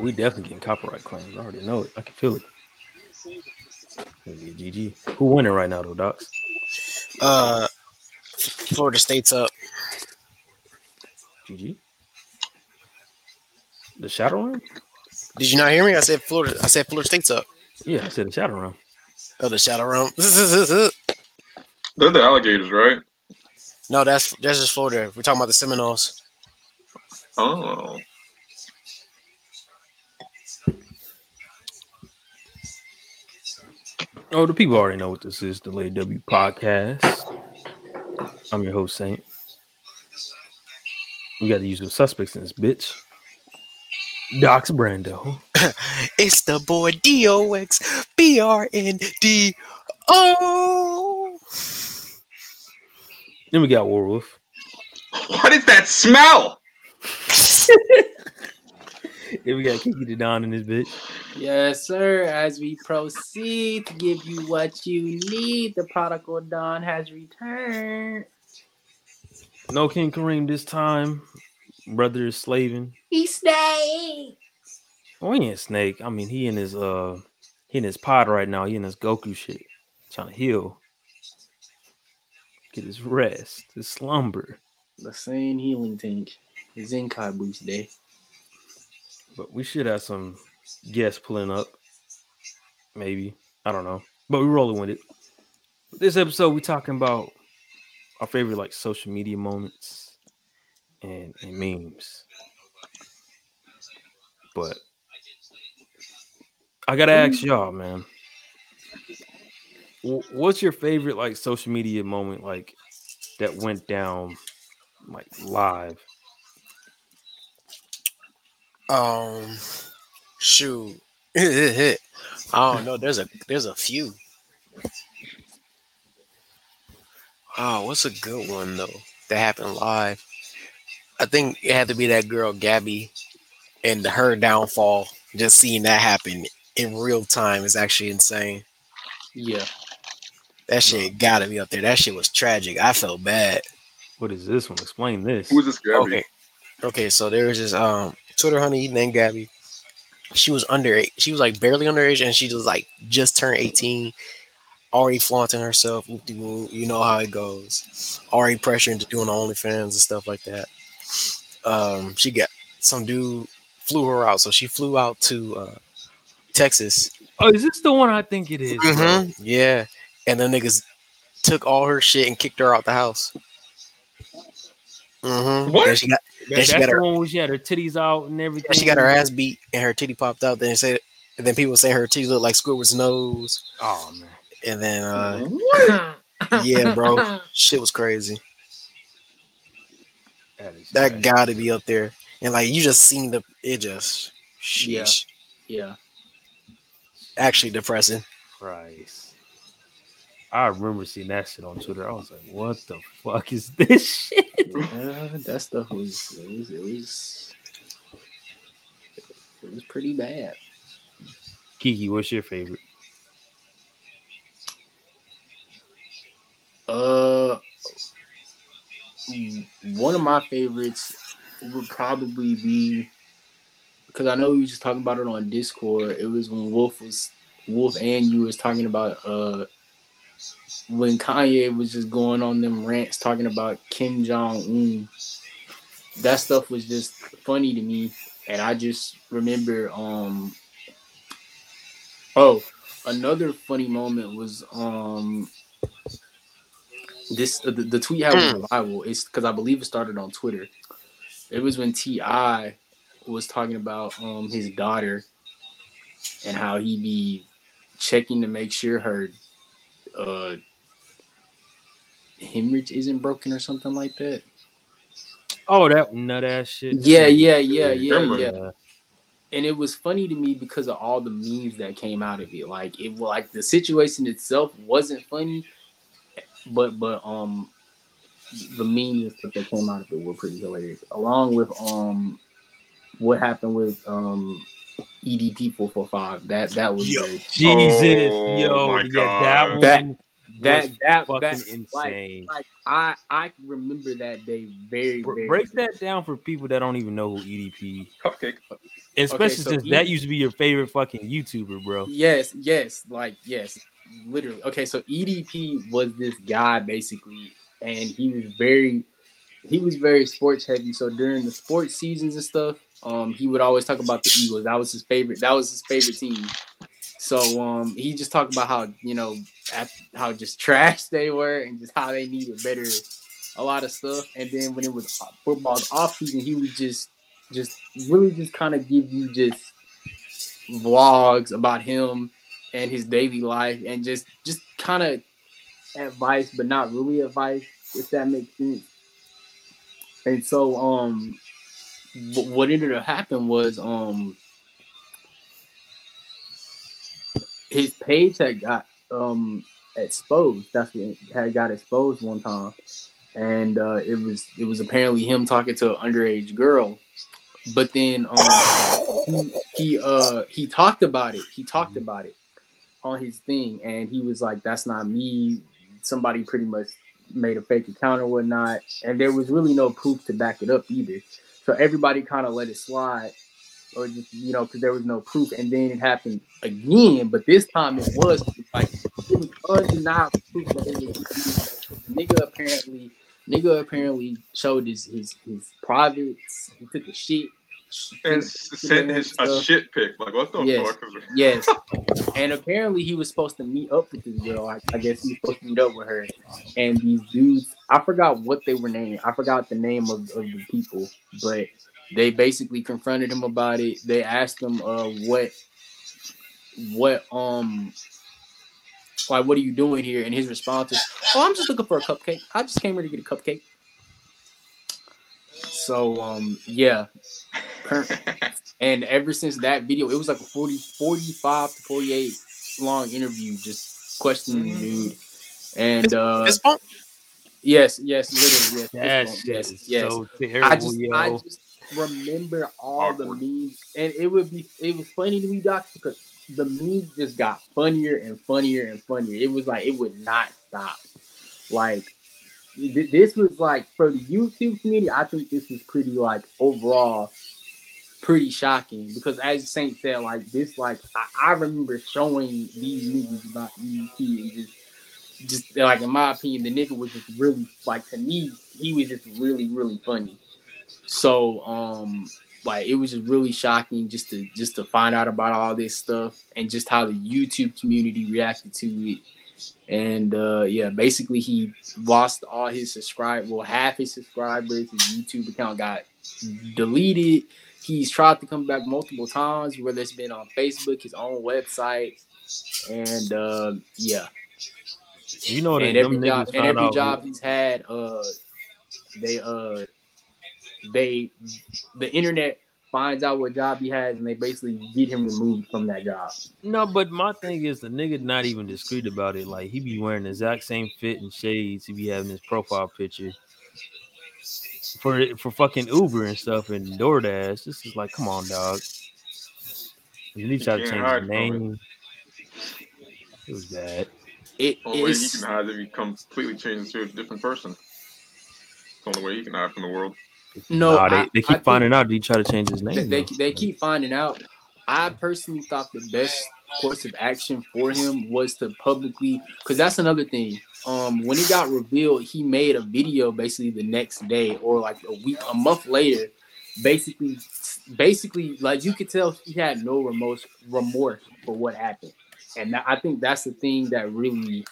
We definitely getting copyright claims. I already know it. I can feel it. GG. Who winning right now though, Docs? Uh, Florida State's up. GG. The Shadow Realm? Did you not hear me? I said Florida. I said Florida State's up. Yeah, I said the Shadow Realm. Oh, the Shadow Realm. They're the alligators, right? no, that's that's just Florida. We're talking about the Seminoles. Oh. Oh, the people already know what this is, the Delayed W podcast. I'm your host, Saint. We got the usual suspects in this bitch. Docs Brando. It's the boy D O X B R N D O. Then we got Warwolf. What is that smell? Then we got Kiki the Don in this bitch. Yes, sir. As we proceed to give you what you need, the prodigal Don has returned. No King Kareem this time. Brother is slaving. He stayed. Oh, he ain't Snake. I mean, he in his uh he in his pod right now. He in his Goku shit. Trying to heal. Get his rest, his slumber. The same healing tank. His Zenkai boost day. But we should have some guests pulling up. Maybe. I don't know. But we're rolling with it. This episode we're talking about our favorite like social media moments and, and memes. But I gotta ask mm. y'all, man. What's your favorite like social media moment like that went down like live? Um, shoot. I don't know. There's a there's a few. Oh, what's a good one though that happened live? I think it had to be that girl Gabby and her downfall. Just seeing that happen in real time is actually insane. Yeah. That shit gotta be up there. That shit was tragic. I felt bad. What is this one? Explain this. Who is this Gabby? Okay. Okay, so there was this um Twitter honey named Gabby. She was under she was like barely underage and she was like just turned 18, already flaunting herself. You know how it goes. Already pressuring to doing OnlyFans and stuff like that. Um, she got some dude flew her out, so she flew out to uh Texas. Oh, is this the one I think it is? Mhm, Yeah. And the niggas took all her shit and kicked her out the house. Mm-hmm. What? And she got That- Then she that's got the her- one where she had her titties out and everything. She got her ass beat and her titty popped out. Then said, and then people say her titty looked like Squidward's nose. Oh man, And then, uh, What? yeah, bro, shit was crazy. that is That trash. got to be up there. And like you just seen the, it just, Yeah. Yeah. actually depressing. Christ. I remember seeing that shit on Twitter. I was like, "What the fuck is this shit?" Yeah, that stuff was it was it was it was pretty bad. Kiki, what's your favorite? Uh, mm, one of my favorites would probably be because I know we was just talking about it on Discord. It was when Wolf was Wolf and you was talking about uh when Kanye was just going on them rants talking about Kim Jong Un. That stuff was just funny to me, and I just remember um. Oh, another funny moment was um this uh, the, the tweet had was revival. It's because I believe it started on Twitter. It was when T.I. was talking about um his daughter and how he be checking to make sure her uh hemorrhage isn't broken or something like that. Oh, that nut ass shit. Yeah, yeah, yeah, yeah, remember yeah. And it was funny to me because of all the memes that came out of it. Like it, like the situation itself wasn't funny, but but um, the memes that came out of it were pretty hilarious. Along with um, what happened with um, EDP four four five. That that was Yo. Jesus, Oh, yo, my yeah, God. that one That- that that fucking that insane. like like I I remember that day very very. Break that down for people that don't even know who EDP, Cupcake. especially so since E- that used to be your favorite fucking YouTuber, bro. Yes, yes, like yes, literally. Okay, so EDP was this guy basically, and he was very, he was very sports heavy. So during the sports seasons and stuff, um, he would always talk about the Eagles. That was his favorite. That was his favorite team. So um, he just talked about how you know how just trash they were and just how they needed better, a lot of stuff. And then when it was football's off season, he would just just really just kind of give you just vlogs about him and his daily life and just just kind of advice but not really advice if that makes sense and so um what ended up happening was um his page had got um exposed. That's what had got exposed one time. And uh it was it was apparently him talking to an underage girl. But then um he, he uh he talked about it. He talked about it on his thing. And he was like that's not me. Somebody pretty much made a fake account or whatnot. And there was really no proof to back it up either so everybody kind of let it slide or just you know because there was no proof and then it happened again but this time it was like it was undeniable proof that it was nigga apparently nigga apparently showed his his his privates he took a shit And s- sent his a shit pic. Like what the Yes. fuck is Yes. And apparently he was supposed to meet up with this girl. I, I guess he was supposed to meet up with her. And these dudes, I forgot what they were named. I forgot the name of, of the people, but they basically confronted him about it. They asked him uh what what um like what are you doing here? And his response is, Oh, I'm just looking for a cupcake. I just came here to get a cupcake. So um yeah. And ever since that video, it was like a 40, 45 to 48 long interview just questioning the dude. And uh Fist yes, yes, literally, That yes, yes, yes. so terrible, I just yo. I just remember all the memes and it would be it was funny to me, Doc, because the memes just got funnier and funnier and funnier. It was like it would not stop. Like th- this was like for the YouTube community, I think this was pretty like overall pretty shocking because as Saint said, like this, like I, I remember showing these niggas about EDP and just just like in my opinion, the nigga was just really like to me, he was just really, really funny. So um like it was just really shocking just to just to find out about all this stuff and just how the YouTube community reacted to it. And uh yeah, basically he lost all his subscribe well half his subscribers, his YouTube account got deleted. He's tried to come back multiple times, whether it's been on Facebook, his own website, and uh yeah. you know that And every job and every job he's had, uh they uh they the internet finds out what job he has and they basically get him removed from that job. No, but my thing is the nigga not even discreet about it. Like he be wearing the exact same fit and shades. He be having his profile picture for for fucking Uber and stuff and DoorDash. This is like, come on, dog. You need to try to change hide the name. It was bad. It The only way he is can hide if he completely changes to a different person. It's the only way you can hide from the world. No Nah, they, I- they keep think- finding out. Did he try to change his name? they, though. they keep finding out. I personally thought the best course of action for him was to publicly, because that's another thing. Um, when it got revealed, he made a video basically the next day or like a week, a month later. Basically, basically, like you could tell he had no remorse, remorse for what happened, and that, I think that's the thing that really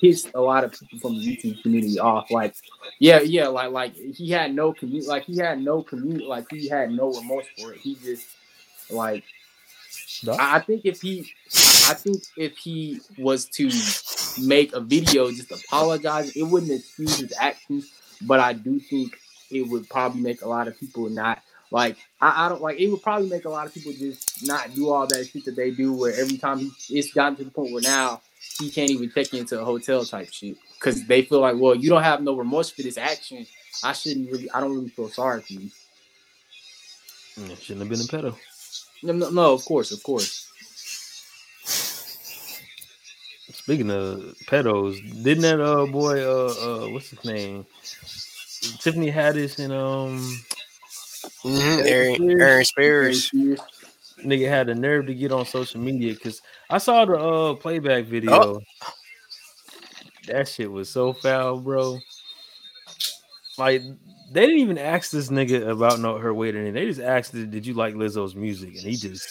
pissed a lot of people from the YouTube community off. Like, yeah, yeah, like like he had no community, like he had no community, like he had no remorse for it. He just like I think if he, I think if he was to make a video just apologize, it wouldn't excuse his actions. But I do think it would probably make a lot of people not like. I, I don't like. It would probably make a lot of people just not do all that shit that they do. Where every time he, it's gotten to the point where now he can't even check into a hotel type shit because they feel like, well, you don't have no remorse for this action. I shouldn't really. I don't really feel sorry for you. Yeah, shouldn't have been a pedo. No, no, no of course, of course. Speaking of pedos, didn't that uh boy uh uh what's his name? Tiffany Haddish and um Mhm, Aries, Aries Spears. nigga had the nerve to get on social media because I saw the uh playback video. That shit was so foul, bro. Like they didn't even ask this nigga about no her weight or anything. They just asked, "Did you like Lizzo's music?" And he just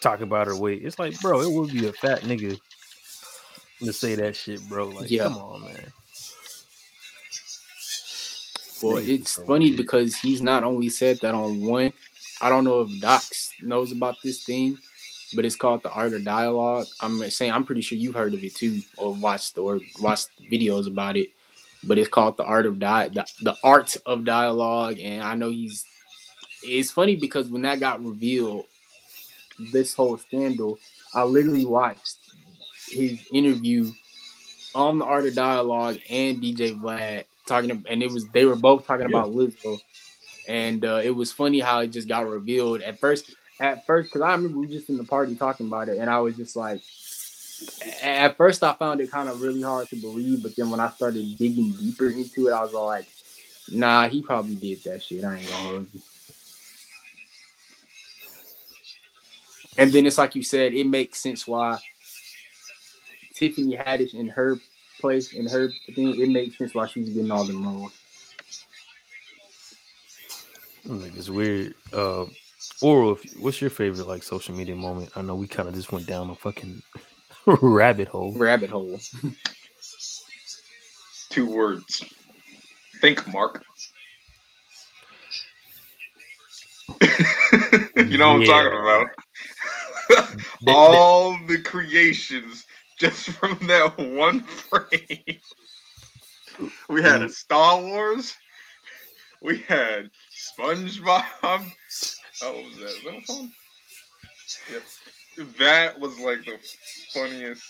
talk about her weight. It's like, bro, it would be a fat nigga to say that shit, bro. Like, Yeah. come on, man. Well, it's funny because he's not only said that on one. I don't know if Docs knows about this thing, but it's called the Art of Dialogue. I'm saying I'm pretty sure you've heard of it too, or watched or watched videos about it. But it's called the Art of Di- the, the Art of Dialogue, and I know he's. It's funny because when that got revealed, this whole scandal, I literally watched his interview on the Art of Dialogue and DJ Vlad talking, and it was they were both talking Yeah. about Lizzo, and uh, it was funny how it just got revealed at first. At first, because I remember we were just in the party talking about it, and I was just like, at first I found it kind of really hard to believe, but then when I started digging deeper into it, I was all like, nah, he probably did that shit. I ain't gonna hold you. And then it's like you said, it makes sense why Tiffany Haddish in her place in her thing, it makes sense why she's getting all the roles. Like it's weird. Uh, Oral, if, what's your favorite like social media moment? I know we kind of just went down a fucking rabbit hole. Rabbit hole. Two words. Think, Mark. you know what I'm talking about. All the creations just from that one frame. We had a mm. Star Wars. We had SpongeBob. Oh, was that? Was that a phone? Yep. That was like the funniest.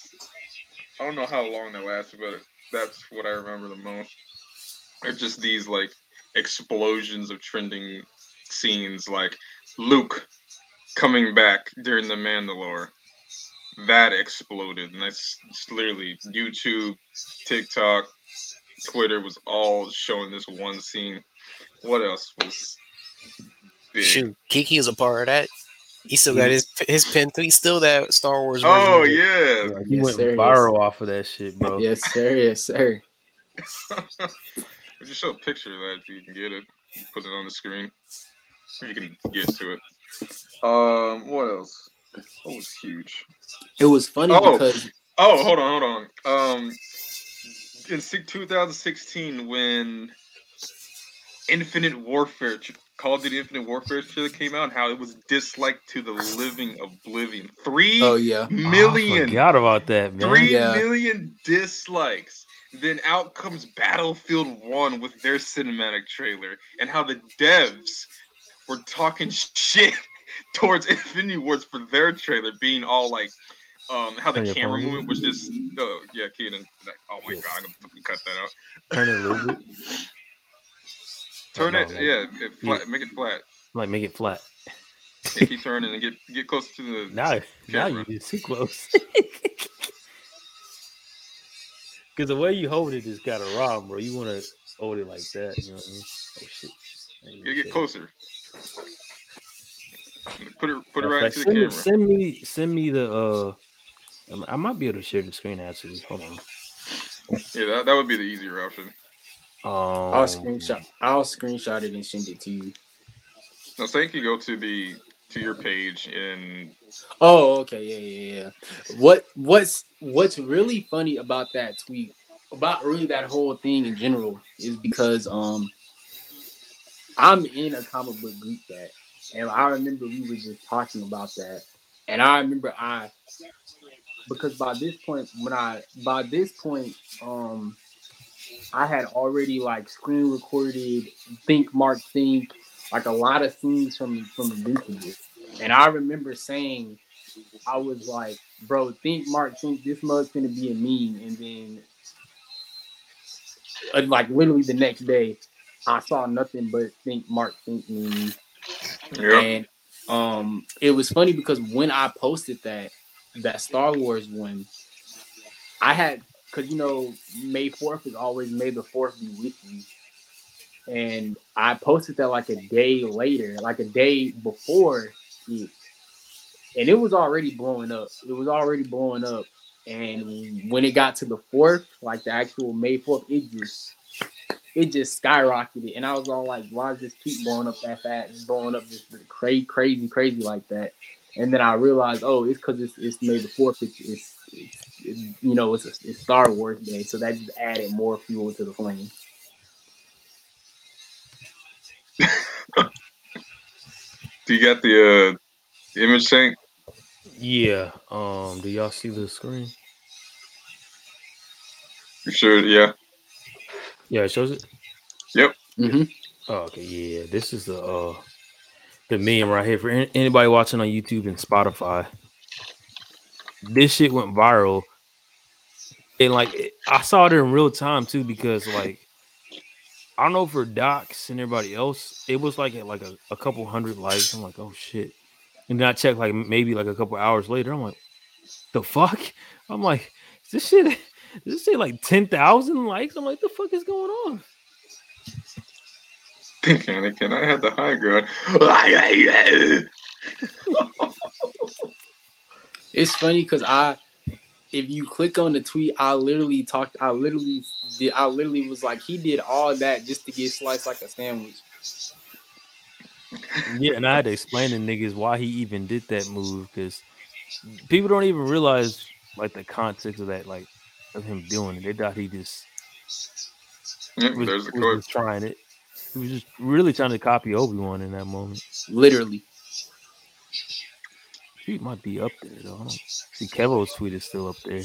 I don't know how long that lasted, but that's what I remember the most. They're just these like explosions of trending scenes, like Luke coming back during the Mandalore. That exploded, and that's just literally YouTube, TikTok, Twitter was all showing this one scene. What else was big? Shoot, Kiki was a part of that. He still got his his pin too. He's still that Star Wars. Oh of yeah, Like, he Yes, went sir, yes. viral off of that shit, bro. Yes, sir. Yes, sir. If you show a picture of that, if you can get it. Put it on the screen. You can get to it. Um, what else? What was huge? It was funny Oh. because Oh, hold on, hold on. Um, in 2016, when Infinite Warfare, Call of Duty Infinite Warfare trailer came out, and how it was disliked to the living oblivion. Three oh yeah, Oh, I million forgot about that, man. Three Yeah. million dislikes. Then out comes Battlefield 1 with their cinematic trailer and how the devs were talking shit towards Infinity Wars for their trailer being all like um how the Turn camera movement was just oh yeah Keaton like, oh my Yes. god I'm gonna fucking cut that out Turn it a little bit. turn Oh, it no, yeah it flat, make it flat Like make it flat. yeah, keep turning and get get close to the Now, now you get too close. Because the way you hold it is kind of wrong, bro. You want to hold it like that. You know what I mean? Oh shit! You get closer put it put it right fact, to the send, me, camera send me, send me the. uh I might be able to share the screen actually. Hold on. yeah that, that would be the easier option Um, I'll screenshot. I'll screenshot it and send it to you. no thank you go to the to your page and Oh, okay, yeah, yeah, yeah. What what's what's really funny about that tweet, about really that whole thing in general, is because um I'm in a comic book group chat, and I remember we were just talking about that, and I remember I because by this point when I by this point um I had already like screen recorded Think Mark Think like a lot of scenes from from the Invincible. And I remember saying, I was like, bro, think Mark think this mug's gonna be a meme. And then uh, like literally the next day, I saw nothing but think Mark think meme. And um it was funny because when I posted that that Star Wars one, I had because you know May fourth is always May the fourth be with you, and I posted that like a day later, like a day before it, and it was already blowing up. It was already blowing up, and when it got to the fourth, like the actual May fourth, it just it just skyrocketed, and I was all like, "Why does this keep blowing up that fast? It's blowing up just crazy, crazy, crazy like that." And then I realized, oh, it's because it's, it's May the fourth. It's, it's, it's, it's you know it's, a, it's Star Wars Day, so that just added more fuel to the flame. Do you got the uh, image tank? Yeah. Um. Do y'all see the screen? You sure? Yeah. Yeah, it shows it. Yep. Mm-hmm. Oh, okay. Yeah. This is the uh the meme right here for an- anybody watching on YouTube and Spotify. This shit went viral, and like it- I saw it in real time too because like I don't know for Docs and everybody else, it was like at like a, a couple hundred likes. I'm like, oh shit. And then I checked like maybe like a couple hours later. I'm like, the fuck? I'm like, is this shit is this shit like ten thousand likes? I'm like, the fuck is going on? Think Anakin, I had the high ground. It's funny because I, if you click on the tweet, I literally talked. I literally did. I literally was like, he did all that just to get sliced like a sandwich. Yeah, and I had to explain to niggas why he even did that move because people don't even realize like the context of that, like of him doing it. They thought he just Yep, was, there's the was just trying it. He was just really trying to copy Obi Wan in that moment. Literally. Tweet might be up there though. I don't see Kevo's tweet is still up there.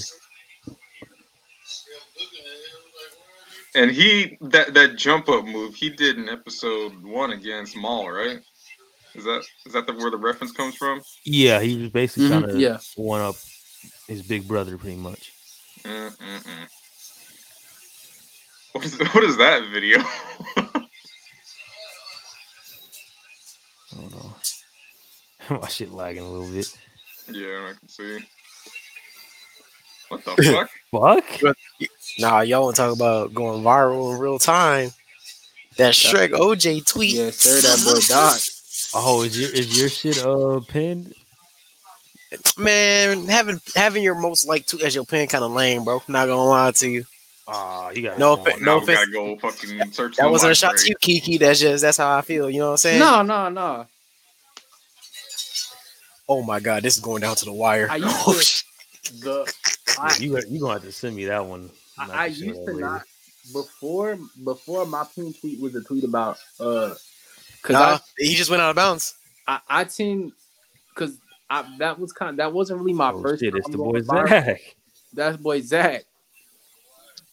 And he that that jump up move he did in episode one against Maul, right? Is that is that the where the reference comes from? Yeah, he was basically Mhm, trying to yeah. one up his big brother, pretty much. Mm-mm-mm. What is what is that video? Hold on. My shit lagging a little bit. yeah, I can see. What the fuck? Fuck. Nah, y'all want to talk about going viral in real time? That Shrek OJ tweet. Yeah, sir. That boy Doc. Oh, is your is your shit uh pinned? Man, having having your most like tweet as your pin kind of lame, bro. Not gonna lie to you. Ah, you got No Oh, offense- now offense- gotta go fucking search. That wasn't a shot to you, Kiki. That's just that's how I feel. You know what I'm saying? No, no, no. Oh my god, this is going down to the wire. I used Oh, to- The I, you got- you gonna have to send me that one. I, I used to not before before my pin tweet was a tweet about uh because Nah, he just went out of bounds. I, I I tend because I that was kind that wasn't really my Oh, first. shit, it's the going boy viral. Zach. That's boy Zach.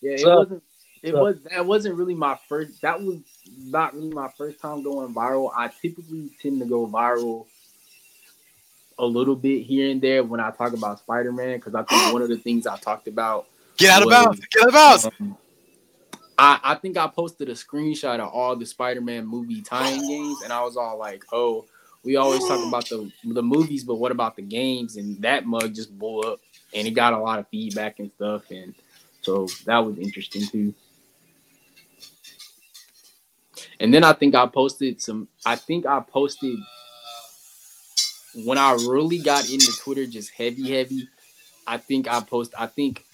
Yeah, it What's up? wasn't. It What's was that wasn't really my first. That was not really my first time going viral. I typically tend to go viral a little bit here and there when I talk about Spider Man because I think one of the things I talked about. Get out of was, bounds. Get out of bounds. um, I, I think I posted a screenshot of all the Spider-Man movie tie-in games, and I was all like, "Oh, we always talk about the the movies, but what about the games?" And that mug just blew up, and it got a lot of feedback and stuff, and so that was interesting too. And then I think I posted some. I think I posted when I really got into Twitter, just heavy, heavy. I think I post. I think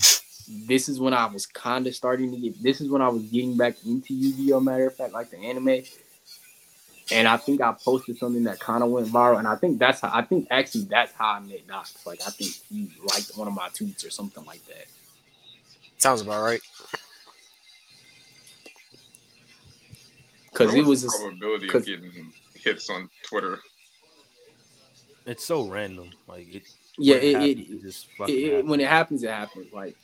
this is when I was kind of starting to get. This is when I was getting back into Yu-Gi-Oh. Matter of fact, like the anime. And I think I posted something that kind of went viral, and I think that's how. I think actually that's how I met Knox. Like I think he liked one of my tweets or something like that. Sounds about right. Because it was the probability of getting hits on Twitter. It's so random. Like it. yeah. when It, happens, it, just it, it- when it happens, it happens. Like,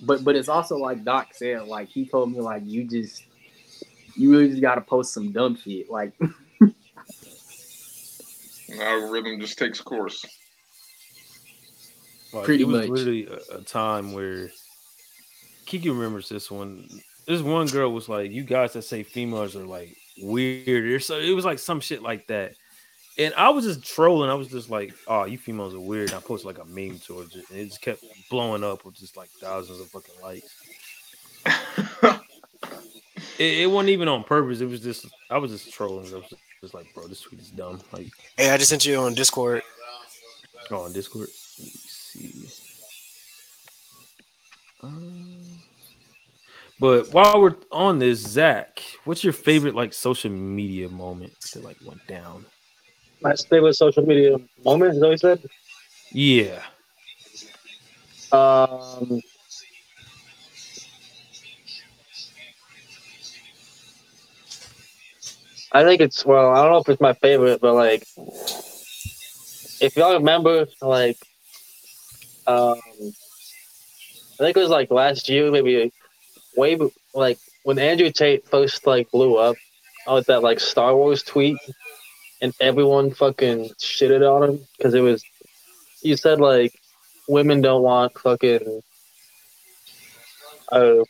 but but it's also like Doc said. Like he told me, like you just you really just got to post some dumb shit. Like The algorithm just takes course. Like, Pretty it was much. literally a, a time where Kiki remembers this one. This one girl was like, "You guys that say females are like weird," or so it was like some shit like that. And I was just trolling. I was just like, "Oh, you females are weird." And I posted like a meme towards it, and it just kept blowing up with just like thousands of fucking likes. It, it wasn't even on purpose. It was just I was just trolling. I was just, just like, "Bro, this tweet is dumb." Like, Hey, I just sent you on Discord. oh, on Discord. Let me see. Um, but while we're on this, Zach, what's your favorite like social media moment that like went down? My favorite social media moment, is that what you said? Yeah. Um, I think it's well. I don't know if it's my favorite, but like, if y'all remember, like, um, I think it was like last year, maybe way like when Andrew Tate first like blew up. I was that like Star Wars tweet, and everyone fucking shitted on him because it was. You said like women don't want fucking uh,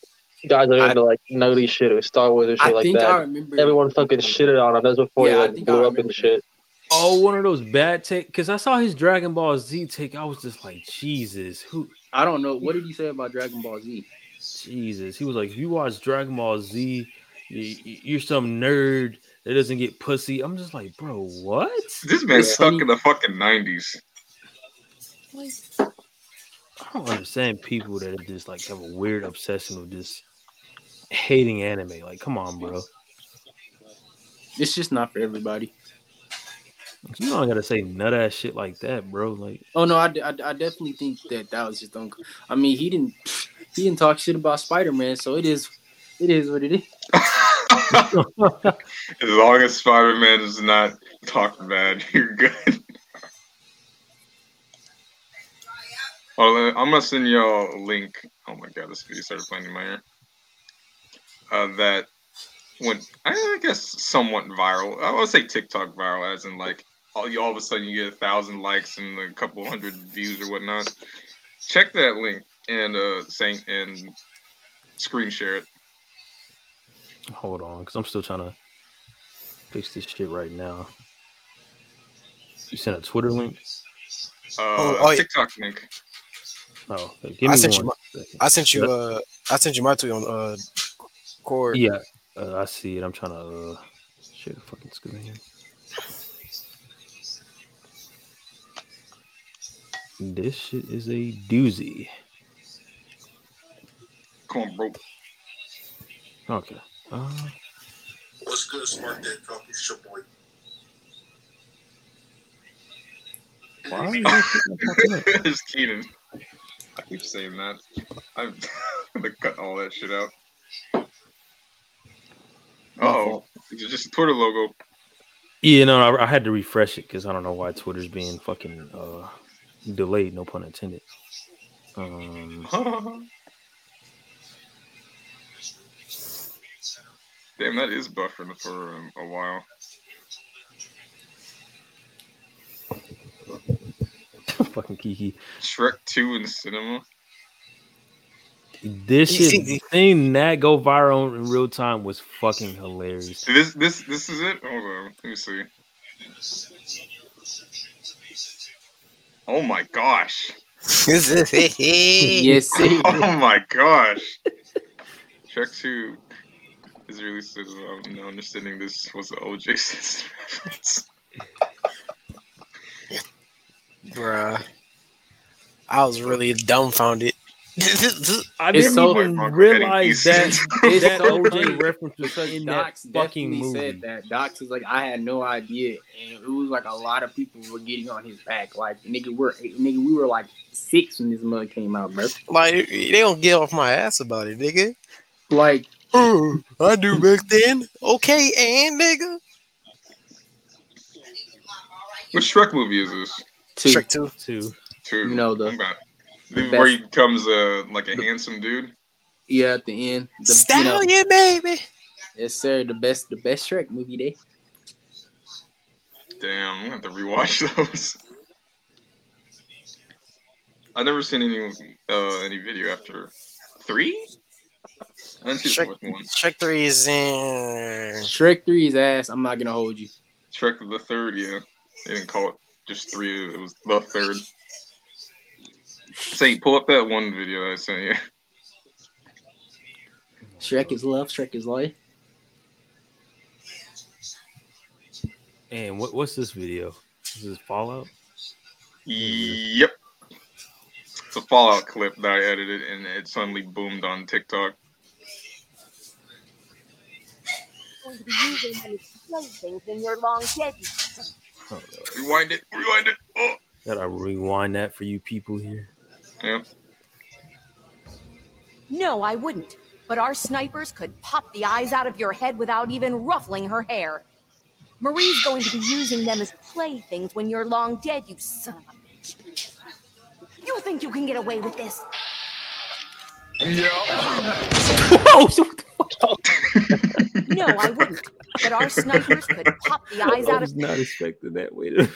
guys that are I- into like nerdy shit or Star Wars or shit I like think I that. remember. Everyone fucking shitted on him. That's before Yeah, I he like blew up remember and shit. Oh, one of those bad take because I saw his Dragon Ball Z take. I was just like, Jesus, who? I don't know. What did he say about Dragon Ball Z? Jesus, he was like, if you watch Dragon Ball Z, you, you're some nerd that doesn't get pussy. I'm just like, bro, what? This man It's stuck funny. in the fucking nineties. I don't understand people that just like have a weird obsession with just hating anime. Like, come on, bro. It's just not for everybody. You don't gotta say nut ass shit like that, bro. Like, Oh no, I, I, I definitely think that that was just un- I mean, he didn't he didn't talk shit about Spider Man, so it is it is what it is. as long as Spider Man is not talking bad, you're good. Oh, I'm gonna send y'all a link. Oh my god, this video started playing in my ear. Uh, that went, I guess, somewhat viral. I would say TikTok viral, as in like all, you, all of a sudden you get a thousand likes and a couple hundred views or whatnot. Check that link and uh, saying and screen share it. hold on, because I'm still trying to fix this shit right now. You sent a Twitter link? Uh, Oh, oh, yeah. TikTok link. Oh, okay, give I me sent you one second. I sent you uh I sent you my tweet on uh Cord. Yeah, uh, I see it. I'm trying to uh, share the fucking screen. This shit is a doozy. Come on, bro. Okay. Uh, What's good, Smart Dead Coffee? It's your boy. why is this shit not it's Keenan. I keep saying that. I'm gonna cut all that shit out. Oh, just a Twitter logo. Yeah, no, I, I had to refresh it because I don't know why Twitter's being fucking uh, delayed. No pun intended. Um, Damn, that is buffering for um, a while. fucking Kiki. Shrek 2 in cinema. This shit, seeing that go viral in real time was fucking hilarious. This this this is it. Hold on, let me see. Oh my gosh! yes, sir. Oh my gosh! Shrek 2 is released. as, Um, no understanding this was the OJ Simpson reference. Bruh. I was really dumbfounded. I It's didn't so- even realize that It's that so OJ reference was such And that fucking definitely movie. said that. Docs was like, I had no idea, and it was like a lot of people were getting on his back. Like, nigga, we're nigga, we were like six when this mug came out, bro. like they don't get off my ass about it, nigga. Like, Oh, I knew back then. Okay, and nigga. Which Shrek movie is this? two, Shrek 2. too. Two. You know, the- I'm about- the where he becomes a like a handsome dude. yeah, at the end, the, you know, baby. yes, sir, the best, the best Shrek movie day. Damn, I'm gonna have to rewatch those. I've never seen any uh any video after three. I didn't see Shrek, one. Shrek 3 is in. Shrek three is ass. I'm not gonna hold you. Shrek the third, yeah. They didn't call it just three. It was the third. Say, pull up that one video I sent you. Shrek is love, Shrek is life. And what, what's this video? Is This is Fallout. Yep. It's a Fallout clip that I edited, and it suddenly boomed on TikTok. going to be using them in your longevity. Rewind it. Rewind it. Oh. Gotta rewind that for you people here. Yep. No, I wouldn't. But our snipers could pop the eyes out of your head without even ruffling her hair. Marie's going to be using them as playthings when you're long dead, you son of a bitch. You think you can get away with this? Whoa! Oh, so what the fuck? No, I wouldn't. But our snipers could pop the eyes I out was not expecting that. Wait a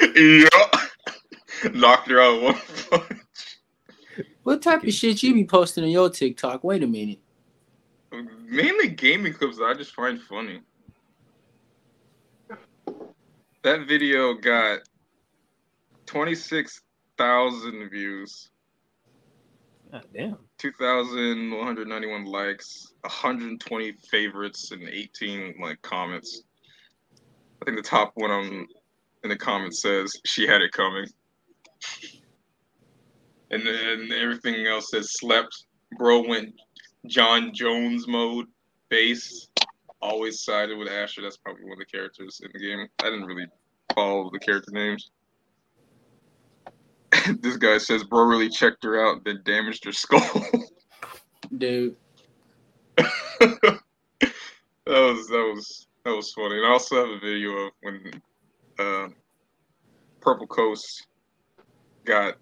Yep. Knocked her out one punch. What type of shit you be posting on your TikTok? Wait a minute. Mainly gaming clips that I just find funny. That video got 26,000 views, God damn. 2,191 likes, 120 favorites, and 18 like comments. I think the top one on in the comments says she had it coming. And then everything else says slept. Bro went Jon Jones mode, base. Always sided with Asher. That's probably one of the characters in the game. I didn't really follow the character names. this guy says bro really checked her out, then damaged her skull. Dude. that was that was that was funny. And I also have a video of when uh, Purple Coast got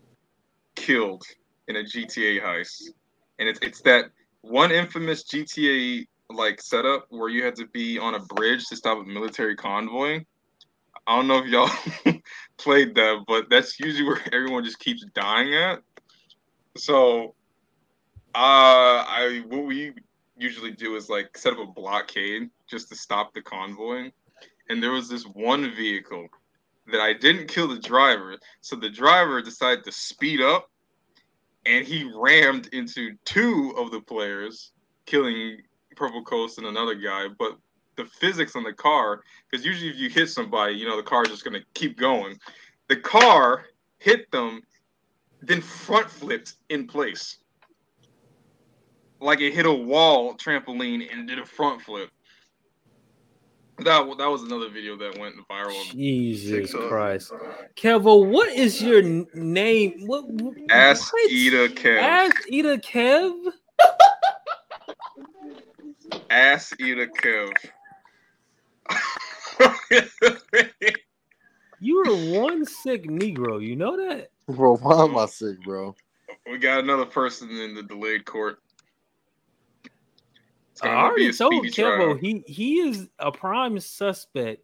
killed in a GTA heist, and it's it's that one infamous GTA like setup where you had to be on a bridge to stop a military convoy. I don't know if y'all played that, but that's usually where everyone just keeps dying at. So, uh, I what we usually do is like set up a blockade just to stop the convoy. And there was this one vehicle that I didn't kill the driver, so the driver decided to speed up, and he rammed into two of the players, killing Purple Coast and another guy. But the physics on the car, because usually if you hit somebody, you know the car is just gonna keep going. The car hit them, then front flipped in place, like it hit a wall trampoline and did a front flip. That that was another video that went viral. on Jesus TikTok. Christ. Kevo, what is your n- name? What? what Ass what? Eater Kev. Ask Eater Kev? Ass Eater Kev. You are one sick Negro. You know that? Bro, why am I sick, bro? we got another person in the delayed court. It's I gonna be already a told speedy Kevo he he is a prime suspect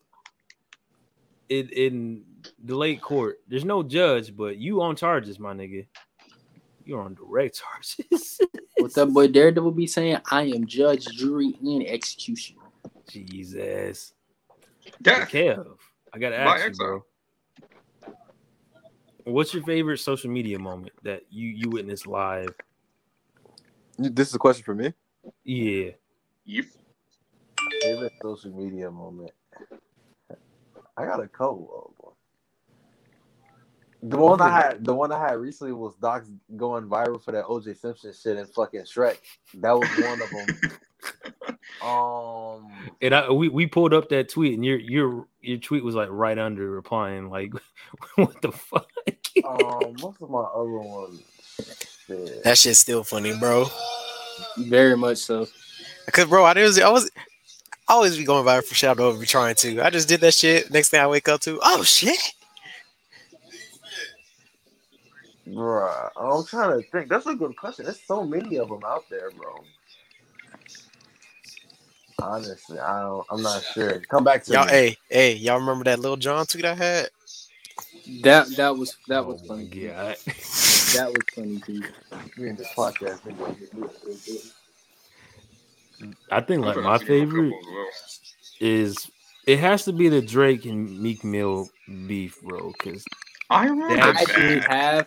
in in the delayed court. There's no judge, but you on charges, my nigga. You're on direct charges. What that boy Daredevil be saying? I am judge, jury, and executioner. Jesus. Yeah. Kev, I gotta By ask you, exile. bro. What's your favorite social media moment that you you witnessed live? This is a question for me. Yeah. Yep. Favorite social media moment. I got a couple of them. The one I had, the one I had recently was Doc's going viral for that OJ Simpson shit and fucking Shrek. That was one of them. Um, And I we, we pulled up that tweet and your your your tweet was like right under replying like what the fuck? um, what's my other one? Shit. That shit's still funny, bro. Very much so. Cause bro, I was I was I always be going by for shit I don't be trying to. I just did that shit. Next thing I wake up to, oh shit. Bruh, I'm trying to think. That's a good question. There's so many of them out there, bro. Honestly, I don't. I'm not sure. Come back to Y'all, me. hey, hey, y'all remember that little John tweet I had? That that was that was Oh my funny. Yeah, That was funny too. We in this podcast. Nigga. I think like my gonna see a couple favorite is It has to be the Drake and Meek Mill beef, bro. Because I remember I didn't have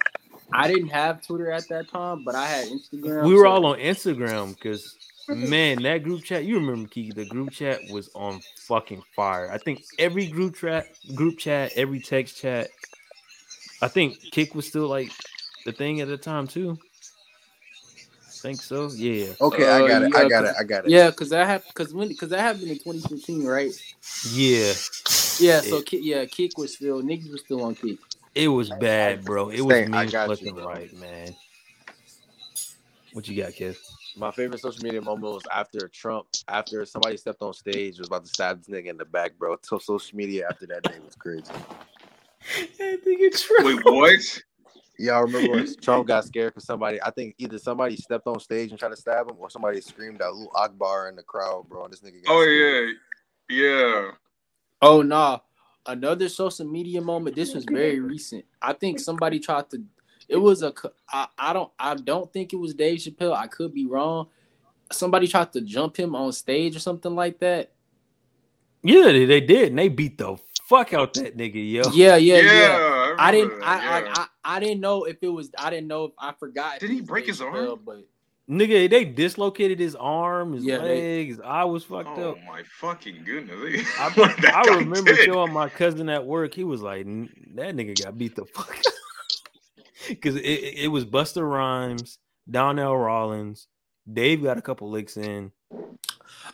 I didn't have Twitter at that time, but I had Instagram. we were so- all on Instagram. Because man, that group chat, you remember Kiki? The group chat was on fucking fire. I think every group chat, group chat, every text chat. I think Kik was still like the thing at the time too. Think so? Yeah. Okay, I Uh, got it. I got it. I got it. Yeah, because that happened because when because that happened in 2015, right? Yeah. Yeah, so It- yeah, Kik was still niggas was still on Kik. It was bad, bro. It was Same, I mean got you, right, man. What you got, kid? My favorite social media moment was after Trump, after somebody stepped on stage, was about to stab this nigga in the back, bro. So social media after that day was crazy. I think it's true. Wait, what? Y'all remember when Trump got scared because somebody, I think either somebody stepped on stage and tried to stab him, or somebody screamed out "Lil Akbar" in the crowd, bro. And this nigga got Oh scared. yeah, yeah. Oh nah, another social media moment. This was very recent. I think somebody tried to. It was a. c- I, I don't. I don't think it was Dave Chappelle. I could be wrong. Somebody tried to jump him on stage or something like that. Yeah, they, they did, and they beat the fuck out that nigga, yo. Yeah, yeah, Yeah, yeah. I didn't. remember I, yeah. I, I I didn't know if it was. I didn't know if I forgot. Did he break his arm? Chappelle, But Nigga, they dislocated his arm, his Yeah, they- leg, his eye was fucked Oh up. my fucking goodness! I, I remember did. showing my cousin at work. He was like, "That nigga got beat the fuck," because it, it it was Busta Rhymes, Donnell Rawlings, Dave got a couple licks in.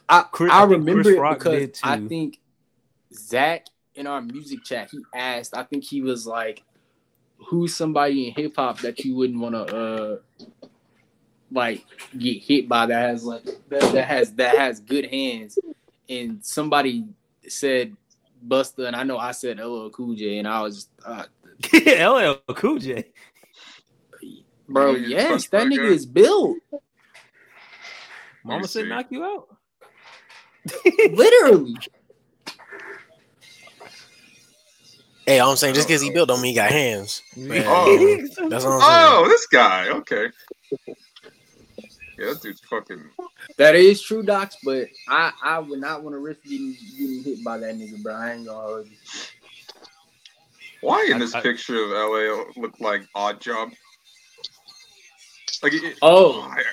I, Chris- I, I remember Chris it Rock because did I think Zach in our music chat he asked. I think he was like, "Who's somebody in hip hop that you wouldn't want to uh like get hit by that has like that, that has that has good hands?" And somebody said Busta, and I know I said LL Cool J, and I was uh, LL Cool J. bro, yes, touched that that nigga is built Mama said knock you out. literally. Hey, all I'm saying just because he built don't mean he got hands. Oh. That's all I'm saying. Oh, this guy. Okay. Yeah, that dude's fucking. That is true, Docs, but I, I would not want to risk getting getting hit by that nigga, bro. I ain't gonna hold you. Why in I- this I- picture of LA look like Odd Job? Like, it, Oh, I-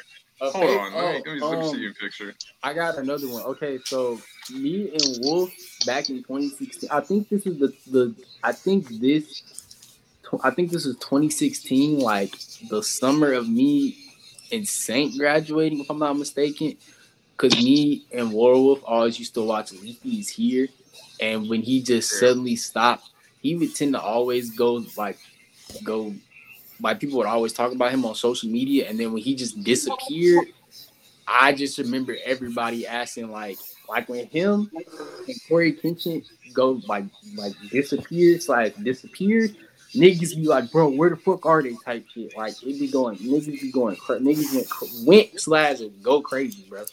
Okay, hold on. let, me, let me oh, let me um, see your picture. I got another one. Okay, so me and Wolf back in 2016. I think this is the the. I think this. I think this is 2016, like the summer of me and Saint graduating, if I'm not mistaken. Because me and Warwolf always used to watch LeafyIsHere, and when he just suddenly stopped, he would tend to always go like go. Like people would always talk about him on social media, and then when he just disappeared, I just remember everybody asking like, like when him and Cory Kenshin go like like disappeared, slash disappeared. Niggas be like, bro, where the fuck are they? Type shit. Like it be going, niggas be going, cra- niggas went, cr- went slash and go crazy, bro.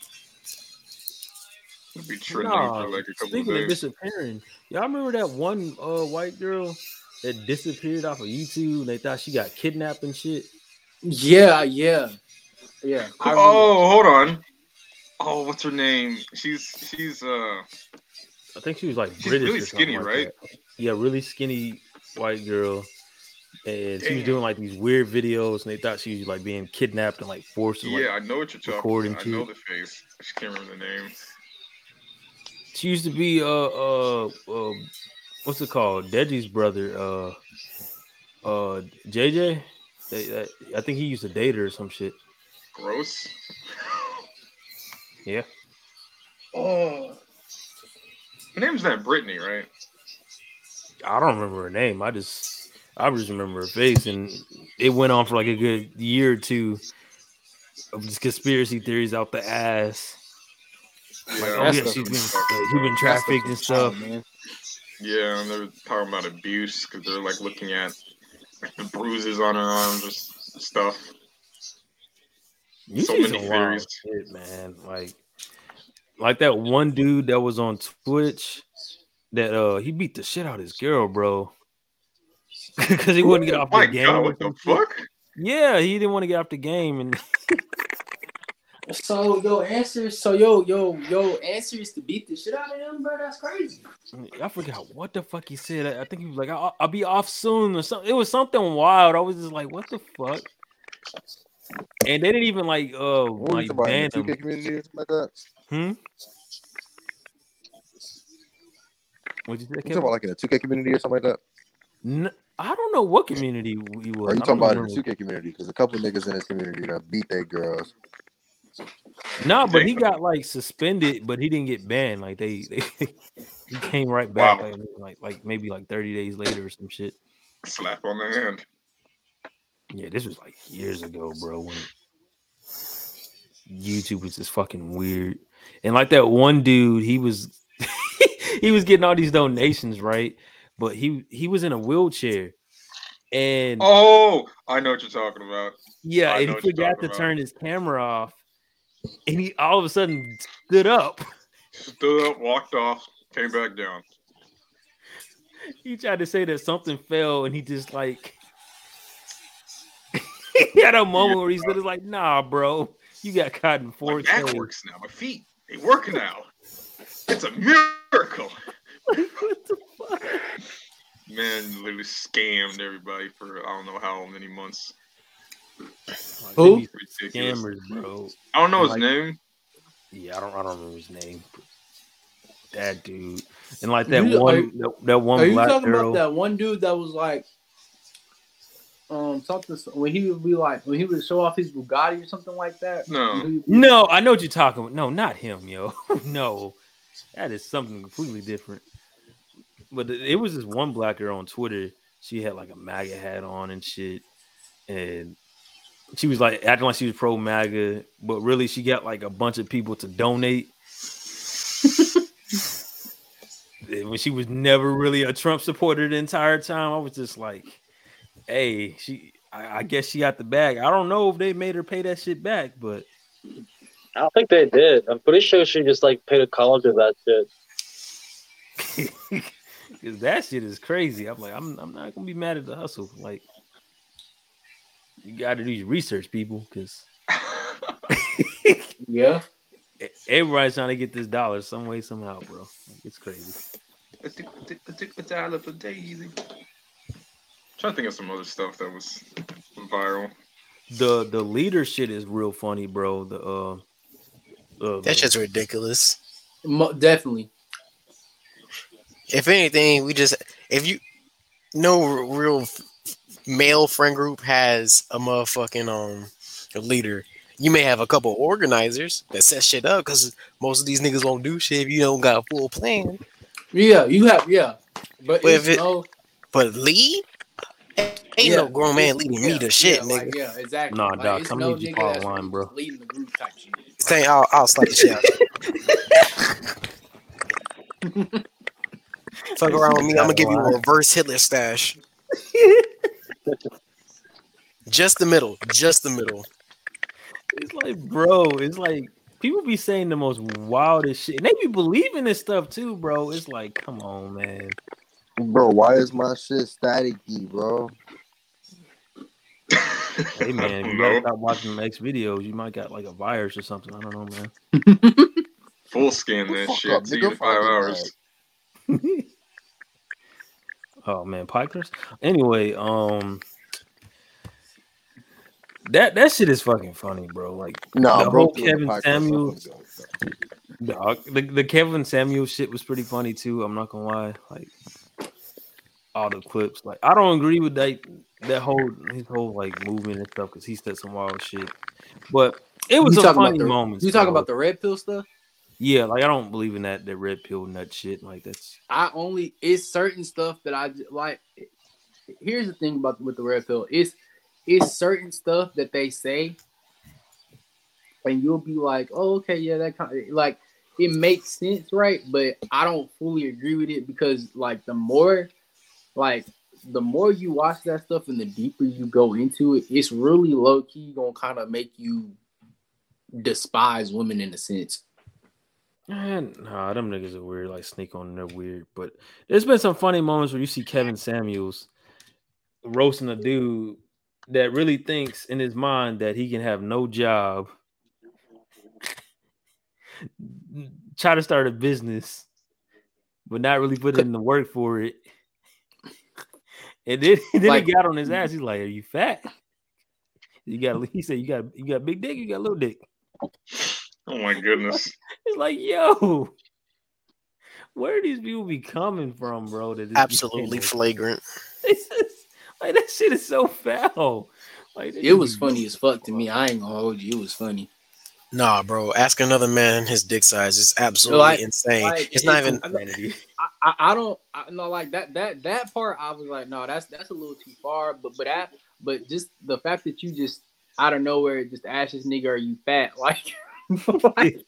It'll be trending Nah, for like a couple of speaking of days. disappearing, y'all remember that one uh, white girl that disappeared off of YouTube? They thought she got kidnapped and shit. Yeah, yeah, yeah. Oh, hold on. Oh, what's her name? She's she's uh I think she was like She's British. really or skinny, like right? that. Yeah, really skinny white girl. And she was doing like these weird videos, and they thought she was like being kidnapped and like forced to like. yeah, I know what you're talking about. I know the face. I just can't remember the name. She used to be uh uh uh what's it called? Deji's brother, uh uh JJ. I think he used to date her or some shit. Gross. Yeah. Oh. Her name's not Brittany, right? I don't remember her name. I just I just remember her face, and it went on for like a good year or two of just conspiracy theories out the ass. Like, Yeah, oh That's yeah, she's been that's uh, human the- trafficked and stuff. man. Yeah, and they're talking about abuse because they're like looking at like the bruises on her arms or stuff. You So see many some wild theories. shit, man. Like, like that one dude that was on Twitch that uh he beat the shit out of his girl, bro. Because he wouldn't get off My the game. God, what the fuck? Yeah, he didn't want to get off the game, and So your answer, so yo, yo, yo, answer is to beat the shit out of him, bro. That's crazy. I forgot what the fuck he said. I, I think he was like, I'll, "I'll be off soon" or something. It was something wild. I was just like, "What the fuck?" And they didn't even like, uh, What like you talking about? In ban the him. 2K community like that? Hmm. What'd you say? You talking about like in the 2K community or something like that? N- I don't know what community he was. Or you I talking don't about in the remember. 2K community? Because a couple niggas in this community that beat their girls. No, but he got like suspended, but he didn't get banned. Like they, they he came right back, Wow. like, like like maybe like thirty days later or some shit. Slap on the hand. Yeah, this was like years ago, bro. When YouTube was just fucking weird, and like that one dude, he was he was getting all these donations, right? But he he was in a wheelchair, and Oh, I know what you're talking about. yeah, I and he forgot to about. turn his camera off, and he all of a sudden stood up. Stood up, walked off, came back down. he tried to say that something fell and he just like he had a moment where he's just like, nah, bro, you got caught in My four back K. works now. My feet, they work now. It's a miracle. what the fuck? Man, literally scammed everybody for I don't know how many months. Who? Scammers, bro. I don't know his Like- name. Yeah, I don't I don't remember his name. That dude. And like that You- one are- that, that one Are you black talking girl. about that one dude that was like, um, something when he would be like when he would show off his Bugatti or something like that? No. He- No, I know what you're talking about. No, not him, yo. no, that is something completely different. But it it was this one black girl on Twitter. She had like a MAGA hat on and shit, and she was like acting like she was pro MAGA, but really she got like a bunch of people to donate. when she was never really a Trump supporter the entire time, I was just like, "Hey, she." I, I guess she got the bag. I don't know if they made her pay that shit back, but I don't think they did. I'm pretty sure she just like paid a college of that shit. Cause that shit is crazy. I'm like, I'm I'm not gonna be mad at the hustle. Like, you got to do your research, people, because Yeah. everybody's trying to get this dollar some way, somehow, bro. It's crazy. I I I a dollar for Daisy. Trying to think of some other stuff that was viral. The the leader shit is real funny, bro. The uh, uh That's the- just ridiculous. Mo- definitely. If anything, we just if you no r- real f- male friend group has a motherfucking um a leader. You may have a couple organizers that set shit up because most of these niggas won't do shit if you don't got a full plan. Yeah, you have yeah, but But it's if it- no, But lead, ain't yeah, no grown man it's- leading yeah, me to shit, yeah, nigga. Like, yeah, exactly. Nah, like, Doc, it's I'm no need you nigga follow line, bro. leading the group type shit. Say I'll, I'll slap the shit out. you. Fuck around with me, I'm gonna give you a reverse Hitler stash. just the middle, just the middle. It's like, bro, it's like people be saying the most wildest shit, and they be believing this stuff too, bro. It's like, come on, man. Bro, why is my shit staticky, bro? Hey, man, if you No. gotta stop watching the next videos. You might got like a virus or something. I don't know, man. Full scan The that shit. up, See nigga. in five hours. Oh man, Pikers. Anyway, um, that that shit is fucking funny, bro. Like, Nah, bro. Kevin Samuel. dog, the the Kevin Samuel shit was pretty funny too. I'm not gonna lie, like all the clips. Like, I don't agree with that that whole his whole like movement and stuff because he said some wild shit, but it was You about funny moments. You talking about the red pill stuff? yeah? Like, I don't believe in that that red pill nut shit. Like, that's I only it's certain stuff that I like. Here's the thing about with the red pill: it's it's certain stuff that they say, and you'll be like, "Oh, okay, yeah, that kind of like it makes sense, right?" But I don't fully agree with it because, like, the more, like, the more you watch that stuff and the deeper you go into it, it's really low key gonna kind of make you despise women in a sense. Man, nah, them niggas are weird. Like sneak on, they're weird. But there's been some funny moments where you see Kevin Samuels roasting a dude that really thinks in his mind that he can have no job try to start a business, but not really put in the work for it. And then, then Like- he got on his ass. Mm. He's like, "Are you fat? You got." He said, "You got you got big dick. You got little dick." Oh my goodness. It's like, yo, where do these people be coming from, bro? That this be Absolutely saying flagrant. that? like that shit is so foul. Like It was funny as fuck to me. I ain't gonna hold you. It was funny. Nah, bro. Ask another man his dick size is absolutely Like- insane. like, it's not even. Vanity. I, I, I don't I know like that that that part I was like no that's that's a little too far but but that but just the fact that you just out of nowhere just ask this nigga are you fat like, like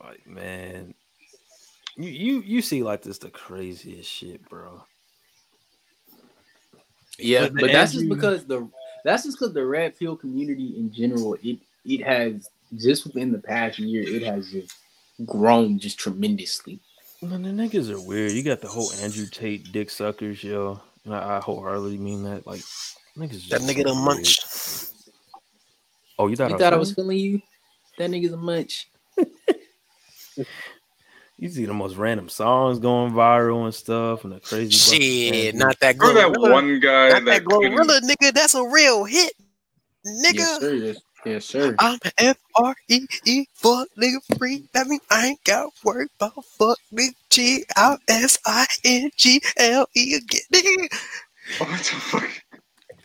like man, you you you see like this the craziest shit, bro. yeah But the but that's just Andrew- because the that's just because the red pill community in general it it has just within the past year it has just grown just tremendously Man, the niggas are weird. You got the whole Andrew Tate dick suckers, yo. And I, I wholeheartedly mean that. Like niggas, That just nigga so done munch. Oh, you thought, you I, thought I was was feeling you that nigga's a munch You see the most random songs going viral and stuff, and the crazy Shit, not that Remember that one guy Not that that couldn't- Glorilla, nigga. That's a real hit, nigga. yes sir yes, yes sir I'm F R E E fuck nigga free. That mean I ain't got work about fuck nigga G R S I N G L E again. Nigga. What the fuck?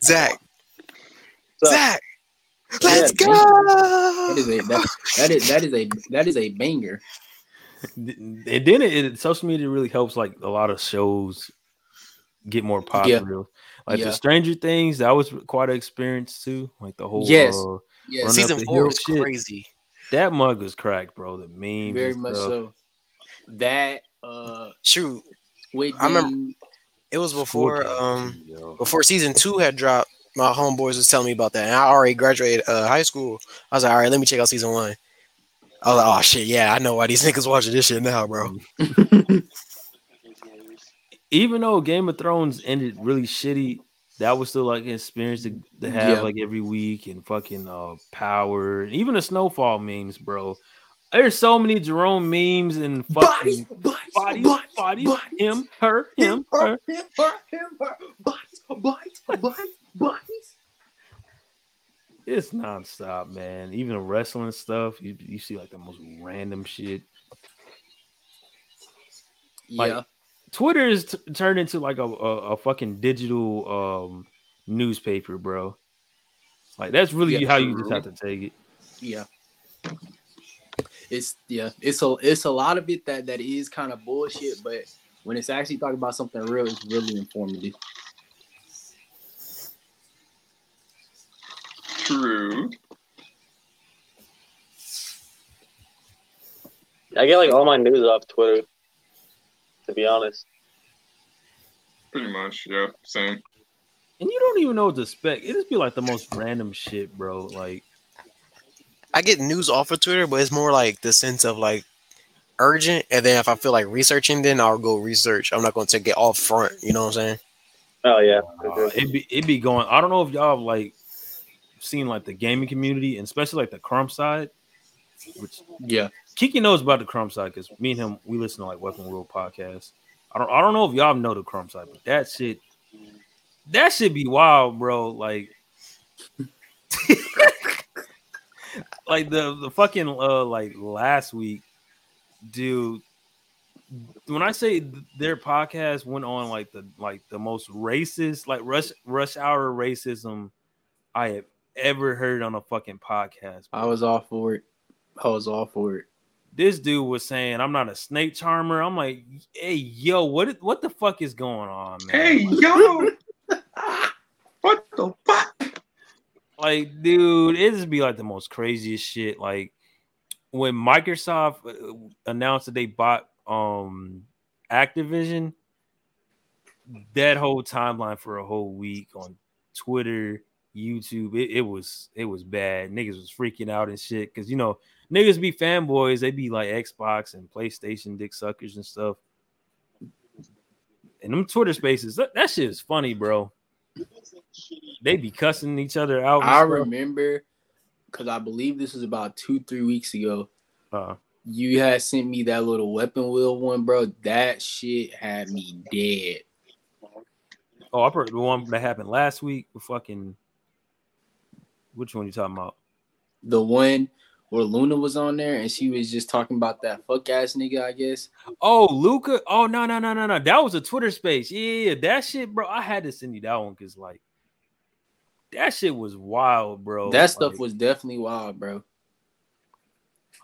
Zach. So- Zach. Let's Yeah, that is a that, that is that is a that is a banger and then it, it social media really helps like a lot of shows get more popular. Like Yeah. the Stranger Things, that was quite an experience too. Like the whole Yes. uh, yes Run Season four hill was shit. crazy. that mug was cracked, bro. The memes, very much stuff. so that uh Shoot, wait, I remember- it was before um yo. before season two had dropped. My homeboys was telling me about that, and I already graduated uh, high school. I was like, all right, let me check out season one. I was like, oh shit, yeah, I know why these niggas watching this shit now, bro. even though Game of Thrones ended really shitty, that was still like an experience to, to have Yeah. like every week and fucking uh power and even the snowfall memes, bro. There's so many Jerome memes and fucking bodies, bodies, bodies, bodies, bodies, him, her, him, her. him, her, him, her, bodies, bodies, bodies, bodies. It's nonstop, man. Even the wrestling stuff, you, you see like the most random shit. Like, Yeah, Twitter is t- turned into like a, a, a fucking digital um newspaper, bro. Like that's really Yeah, how you just have to take it. yeah. It's yeah, it's a it's a lot of it that that is kind of bullshit, but when it's actually talking about something real, it's really informative. True. I get like all my news off Twitter. To be honest, Pretty much, yeah. Same. And you don't even know what to expect. It just be like the most random shit, bro. Like I get news off of Twitter, but it's more like the sense of like urgent, and then if I feel like researching, then I'll go research. I'm not going to take it off front. You know what I'm saying? oh yeah, uh, it be it be going. I don't know if y'all have like seen like the gaming community and especially like the crump side, which Yeah, Kiki knows about the crump side because me and him we listen to like Weapon World podcast. I don't I don't know if y'all know the crump side, but that shit that should be wild, bro. Like like the the fucking uh like last week, dude. When I say th- their podcast went on like the like the most racist, like rush rush hour racism I have ever heard on a fucking podcast. I was all for it. I was all for it. This dude was saying I'm not a snake charmer. I'm like, hey, yo, what what the fuck is going on, man? Hey, yo! what the fuck? Like, dude, it just be like the most craziest shit. Like when Microsoft uh, announced that they bought um Activision, that whole timeline for a whole week on Twitter, YouTube, it, it was it was bad. Niggas was freaking out and shit because you know niggas be fanboys. They be like Xbox and PlayStation dick suckers and stuff. And them Twitter spaces, that, that shit is funny, bro. They be cussing each other out. I stuff. remember because I believe this was about two, three weeks ago. Uh, You had sent me that little weapon wheel one, bro. That shit had me dead. oh, I heard the one that happened last week. Fucking, which one you talking about? The one where Luna was on there and she was just talking about that fuck ass nigga, I guess. Oh, Luca. Oh no, no, no, no, no. That was a Twitter space. Yeah, yeah, yeah. that shit, bro. I had to send you that one because like that shit was wild, bro. that stuff Like, was definitely wild, bro.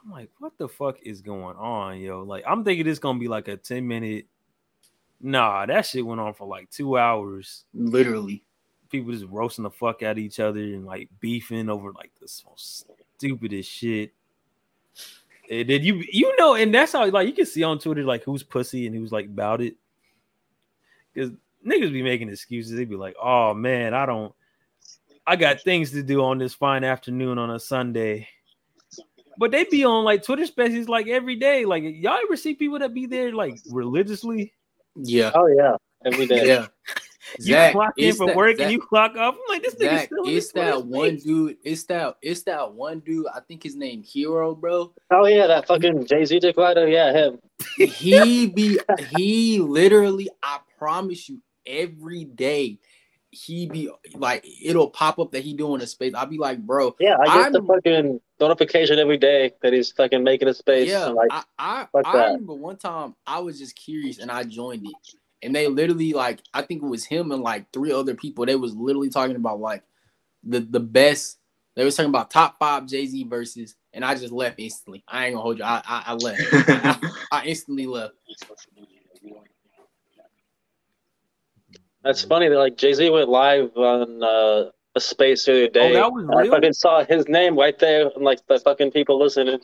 I'm like, what the fuck is going on, yo? Like, I'm thinking it's gonna be like a 10 minute. Nah, that shit went on for like two hours. Literally. People just roasting the fuck out of each other and like beefing over like the most stupidest shit. And then you you know, and that's how like you can see on Twitter like who's pussy and who's like about it. Because niggas be making excuses. They'd be like, oh man, I don't I got things to do on this fine afternoon on a Sunday. But they be on like Twitter spaces like every day. Like y'all ever see people that be there like religiously? Yeah. Oh yeah, every day. Yeah. You Zach, clock in it's for that- work Zach- and you clock off. I'm like, this nigga Zach, still in it's that one space. dude. It's that it's that one dude. I think his name Hero, bro. Oh yeah, that fucking Jay Z Dick Rider. Yeah, him. He be he literally. I promise you, every day he be like it'll pop up that he doing a space. I'll be like, bro, Yeah, I get the I'm- fucking notification every day that he's fucking making a space. Yeah, like, I I, I remember one time I was just curious and I joined it, and they literally like I think it was him and like three other people. They was literally talking about like the the best. They was talking about top five Jay Z verses, and I just left instantly. I ain't gonna hold you. I I, I left. I, I instantly left. that's funny that like Jay Z went live on uh, a space the other day. that was and I real? fucking saw his name right there, and like the fucking people listening.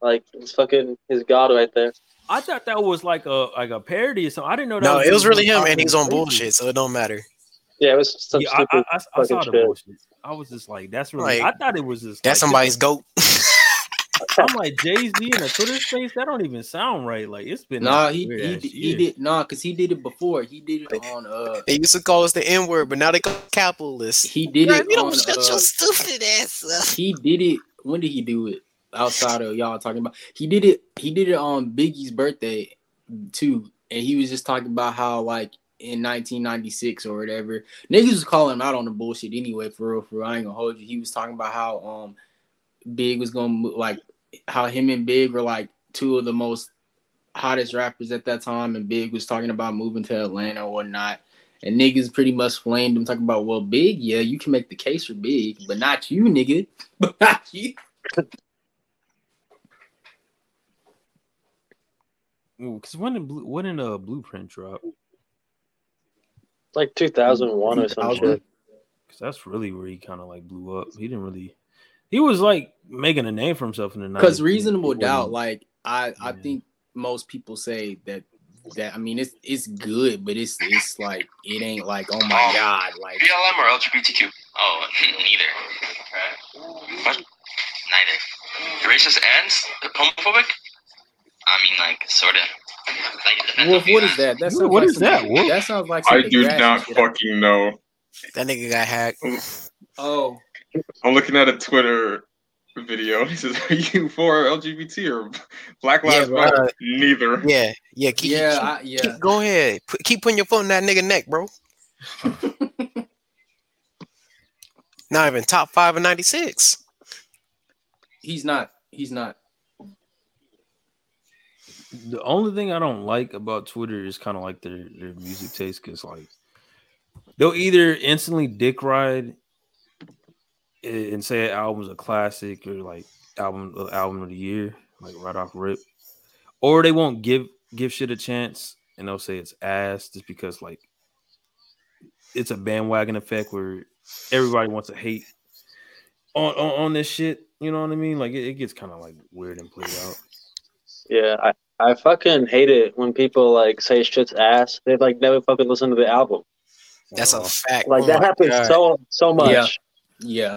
Like it's fucking his god right there. I thought that was like a like a parody or something. I didn't know that. No, it was really him, and he's on the bullshit, so it don't matter. Yeah, it was some Yeah, I, stupid. I, I, I saw the shit. bullshit. I was just like, that's really. Like, I thought it was just. That's like, somebody's goat. I'm like Jay Z in a Twitter space. That don't even sound right. Like it's been. Nah, he he, did- he did nah, cause he did it before. He did it on uh they used to call us the N word, but now they call capitalists. he did Bruh, it you don't on shut uh, your stupid ass up. he did it when did he do it outside of y'all talking about he did it he did it on biggie's birthday too and he was just talking about how like in 1996 or whatever niggas was calling him out on the bullshit anyway for real for real. i ain't gonna hold you he was talking about how um big was gonna like how him and big were like two of the most hottest rappers at that time and big was talking about moving to atlanta or whatnot and niggas pretty much flamed him talking about well big yeah you can make the case for big but not you nigga but not you Because when did blue, when did a blueprint drop? like 2001 or some 2000. shit. Because that's really where he kind of like blew up. He didn't really. He was like making a name for himself in the night. because reasonable doubt like i i Yeah. think most people say that that i mean it's it's good but it's it's like it ain't like oh my god like BLM or LGBTQ? Oh, neither. What? Neither. Racist and homophobic? I mean, like, sort of. Like, it depends Wolf, on what you is that that What- sounds what like is that, Wolf? that sounds like I do not shit. fucking know. That nigga got hacked. oh I'm looking at a Twitter video. He says, "Are you for LGBT or Black Lives bro. Matter?" Neither. Yeah, yeah. Keep, yeah keep, I, yeah keep- go ahead. Put, keep putting your foot in that nigga neck, bro. Not even top five of '96. he's not he's not The only thing I don't like about Twitter is kind of like their their music taste because like they'll either instantly dick ride and say an album's a classic or like album uh, album of the year, like right off rip, or they won't give give shit a chance and they'll say it's ass just because like it's a bandwagon effect where everybody wants to hate on on, on this shit. You know what I mean? Like it, it gets kind of like weird and played out. Yeah, I, I fucking hate it when people like say shit's ass. They've like never fucking listened to the album. That's a Uh, fact. Like Oh that happens God. so so much. Yeah. yeah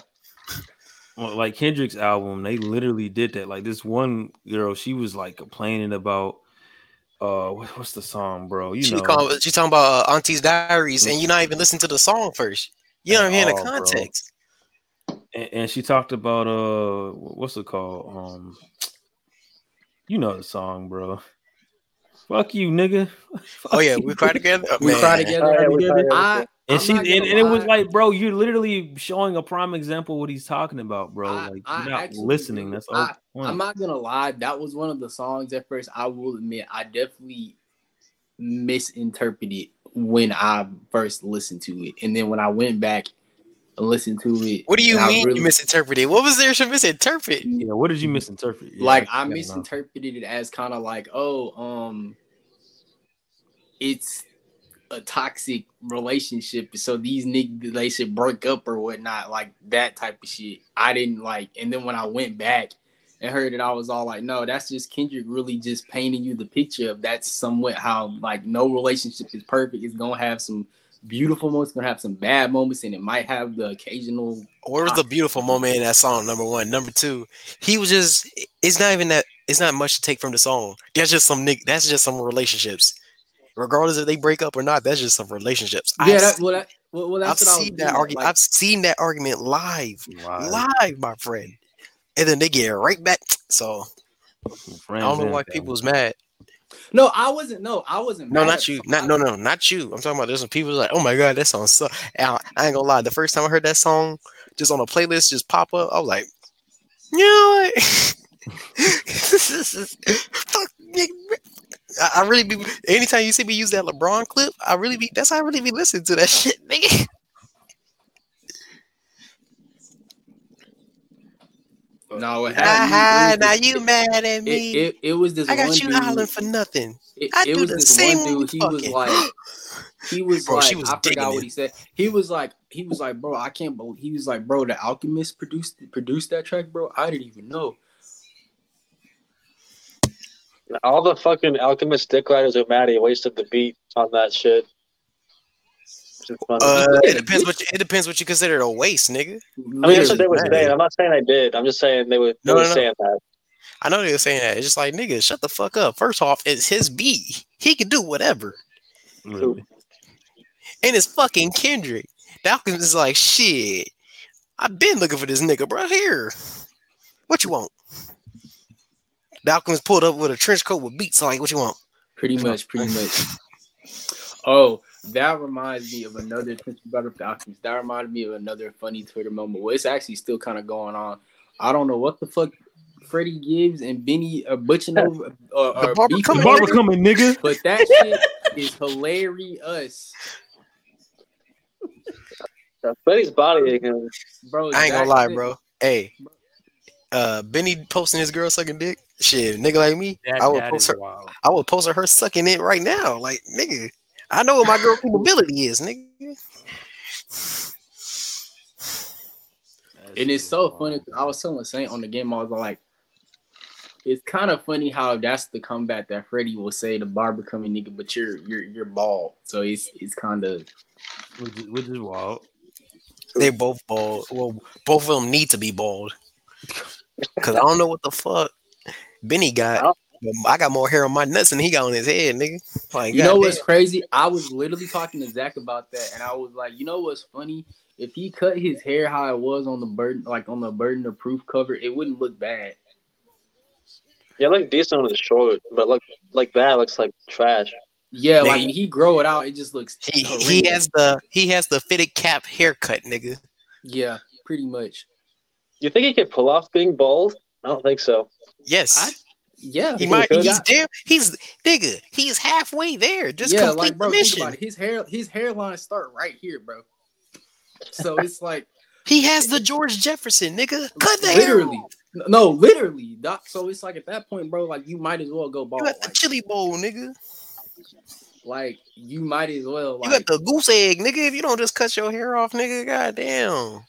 well, like Kendrick's album, they literally did that. Like this one girl, she was like complaining about uh what, what's the song, bro? You She, know, call, she talking about uh, Auntie's Diaries, and you're not even listening to the song first. You don't At hear the context. and, and she talked about uh, what's it called? Um, you know the song, bro. Fuck you, nigga. Oh yeah, we cry together. Oh, We man. cry together. Oh, yeah, we day. together. I, And I'm she and, and it was like, bro, you're literally showing a prime example of what he's talking about, bro. I- like I you're not listening. do. That's the whole I- point. I'm not gonna lie, that was one of the songs at first. I will admit, I definitely misinterpreted when I first listened to it, and then when I went back and listened to it, What do you mean really- you misinterpreted? What was there to misinterpret? yeah, what did you misinterpret? Yeah, like I gotta misinterpreted it as kind of like, oh, um, it's a toxic relationship, so these niggas they should break up or whatnot, like that type of shit. I didn't like, and then when I went back and heard it, I was all like, no, that's just Kendrick really just painting you the picture of that's somewhat how like no relationship is perfect. It's gonna have some beautiful moments, gonna have some bad moments, and it might have the occasional Where was the beautiful moment in that song? Number one, number two. He was just. It's not even that. It's not much to take from the song. That's just some nick. That's just some relationships. Regardless if they break up or not, that's just some relationships. yeah. I've, That, well, that, well, well, I've that's what I seen that argument. like- I've seen that argument live, Live. live, my friend. And then they get right back. So Friends I don't know and why family. people was mad. No, I wasn't. No, I wasn't. No, not you. Not no, no, not you. I'm talking about there's some people like, oh my god, that song so. I, I ain't gonna lie. The first time I heard that song, just on a playlist, just pop up, I was like, you know what? Fuck. I, I really be. Anytime you see me use that LeBron clip, I really be. That's how I really be listening to that shit, nigga. No, it Ah, had now you mad at me? it, it was this I got one you dude. hollering for nothing. It, I it do was the this same one dude. He was like, he was Bro, like, was I digging forgot what he said. He was like, he was like, bro, I can't believe. He was like, bro, the Alchemist produced produced that track, bro. I didn't even know. All the fucking Alchemist dick riders are mad he wasted the beat on that shit. Which is funny. Uh, it depends what you, it depends what you consider a waste, nigga. I mean, that's what they were Literally. saying. I'm not saying I did. I'm just saying they were, they No, were no, no. saying that. I know they were saying that. It's just like nigga, shut the fuck up. First off, it's his beat. He can do whatever, Really. and it's fucking Kendrick. Dalkins is like shit. I've been looking for this nigga, bro. Here, what you want? Dalkins pulled up with a trench coat with beats. Like, what you want? Pretty much, pretty much. Oh, that reminds me of another. Since you brought up the Alchemist, that reminded me of another funny Twitter moment. Well, it's actually still kind of going on. I don't know what the fuck Freddie Gibbs and Benny are butching over. Uh, The barber coming, The barber coming, nigga. But that shit is hilarious, That Betty's bodying him. bro. I ain't gonna lie, shit- bro. Hey, uh, Benny posting his girl sucking dick. Shit, nigga like me, That, I would post her. wild. I would post her sucking it right now. Like, nigga, I know what my girl capability is, nigga. And it's so funny. I was telling Saint on the game, I was like, it's kind of funny how that's the comeback that Freddie will say to barber coming nigga, but you're you're you're bald. So it's it's kind of Which is, which is wild. They both bald. Well, both of them need to be bald. Cause I don't know what the fuck Benny got. But I got more hair on my nuts than he got on his head, nigga. Like, You know goddamn. what's crazy? I was literally talking to Zach about that, and I was like, you know what's funny? If he cut his hair how it was on the burden, like on the burden of proof cover, it wouldn't look bad. Yeah, it looked decent on his shoulder, but look like that looks like trash. Yeah, Nigga, like he grow it out, it just looks. He, he has the he has the fitted cap haircut, nigga. Yeah, pretty much. You think he could pull off being bald? I don't think so. Yes. Yeah, he might he's there. He's nigga, he's halfway there. Just yeah, complete like bro, mission. about it. His hair, his hairline start right here, bro. So it's like He has the George Jefferson, nigga. Cut the hair. literally, off. no, literally. Doc, so it's like at that point, bro, like you might as well go bald. You got the Like, chili bowl, nigga. like you might as well. You got the goose egg, nigga. If you don't just cut your hair off, nigga, goddamn.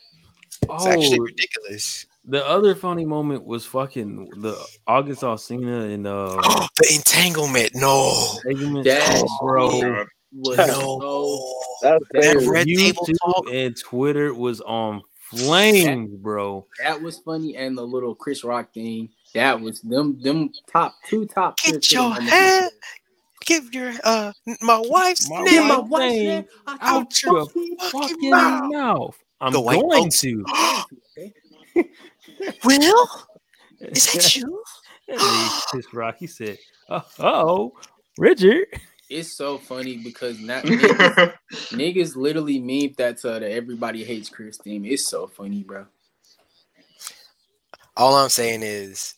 It's actually Oh, ridiculous. The other funny moment was fucking the August Alsina and uh the entanglement, no. Segment, That bro. Was No. so That crazy. red table YouTube talk. and Twitter was on flames, bro. that was funny, and the little Chris Rock thing. That was them them top two top. Get Twitter your moments. head. Give your uh my wife's My name my wife's wife's name name out your fucking fucking mouth. mouth. I'm The going to. Okay? Will, is that you? That nigga Chris Rock, he said, "Uh oh, Richard." It's so funny because not niggas, niggas literally memed that to the everybody hates Chris theme. It's so funny, bro. All I'm saying is,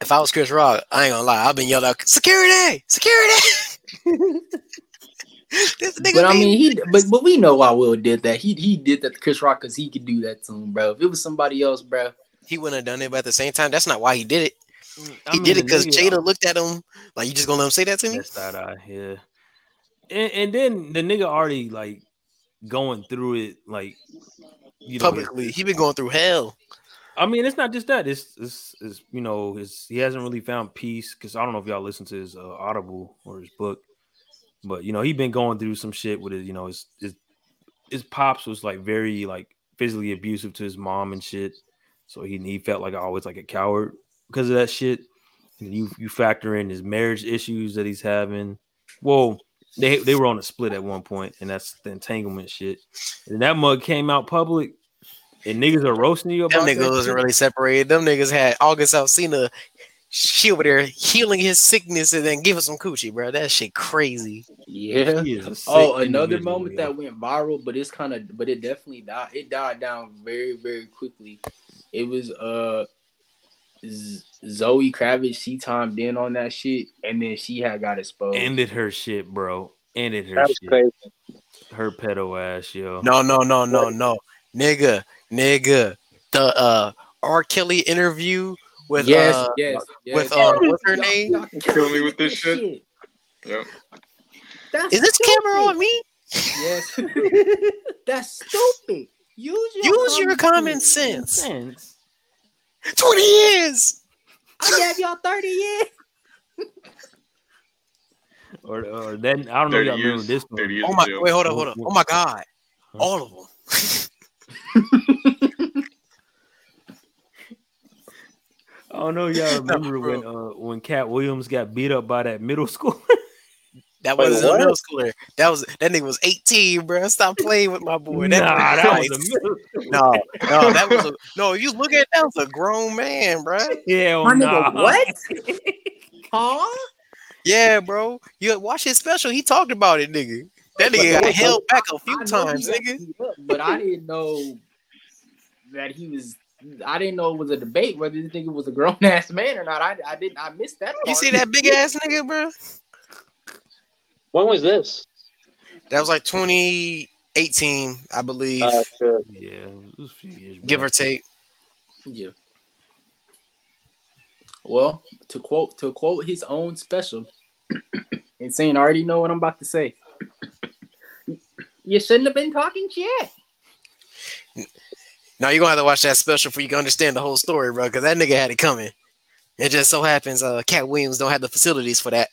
if I was Chris Rock, I ain't gonna lie, I've been yelled out, security, security. this nigga But I mean, he but but we know why Will did that. He he did that to Chris Rock because he could do that to him, bro. If it was somebody else, bro, he wouldn't have done it, but at the same time, that's not why he did it. I He mean, did it because Jada looked at him like, "You just gonna let him say that to me?" That's that eye, yeah. And, and then the nigga already like going through it, like you know, Publicly, he been going through hell. I mean, it's not just that. It's it's, it's you know, his he hasn't really found peace because I don't know if y'all listen to his uh, Audible or his book, but you know, he been going through some shit with his, you know, his his his pops was like very like physically abusive to his mom and shit, so he he felt like always like a coward because of that shit. And you you factor in his marriage issues that he's having. Well, they they were on a split at one point, and that's the entanglement shit. And that mug came out public, and niggas are roasting you Them about niggas wasn't really separated. Them niggas had August Alsina. She over there healing his sickness and then giving some coochie, bro. That shit crazy. yeah. He is a oh, sick Oh, another moment yo. that went viral, but it's kind of, but it definitely died. It died down very, very quickly. It was uh Z- Zoe Kravitz. She timed in on that shit, and then she had got exposed. ended her shit, bro. Ended her That was shit. crazy. Her pedo ass, yo. No, no, no, no, no, nigga, nigga. The uh R. Kelly interview with yes, uh, yes, yes. with, Y'all- um, what's her name? Kill me with this this shit. Yep. That's Is this camera on me? Yes. That's stupid. Use your Use your common sense. Sense. Twenty years. I gave y'all 30 years. Or, or then I don't know y'all remember years. this one. Oh my! Wait, hold on, hold on. Oh my god! Huh? All of them. I don't know y'all No, remember when uh when Katt Williams got beat up by that middle school. That Wait, wasn't a middle schooler. That was that nigga was 18, bro. Stop playing with my boy. That, nah, that was a middle no, no, that was a no. You look at that, was a grown man, bro. Yeah, My nah. nigga, what? Huh? Yeah, bro. You watch his special. He talked about it, nigga. That But nigga got held back a few times, nigga. up, But I didn't know that he was. I didn't know it was a debate whether this nigga was a grown ass man or not. I, I didn't. I missed that. You see that big ass nigga, bro? When was this? That was like 2018, I believe, Uh, shit. Yeah, it was a few years give back. or take. Yeah. Well, to quote to quote his own special, insane. I already know what I'm about to say. You shouldn't have been talking shit. Now you're gonna have to watch that special for you to understand the whole story, bro. Because that nigga had it coming. It just so happens, uh, Katt Williams don't have the facilities for that.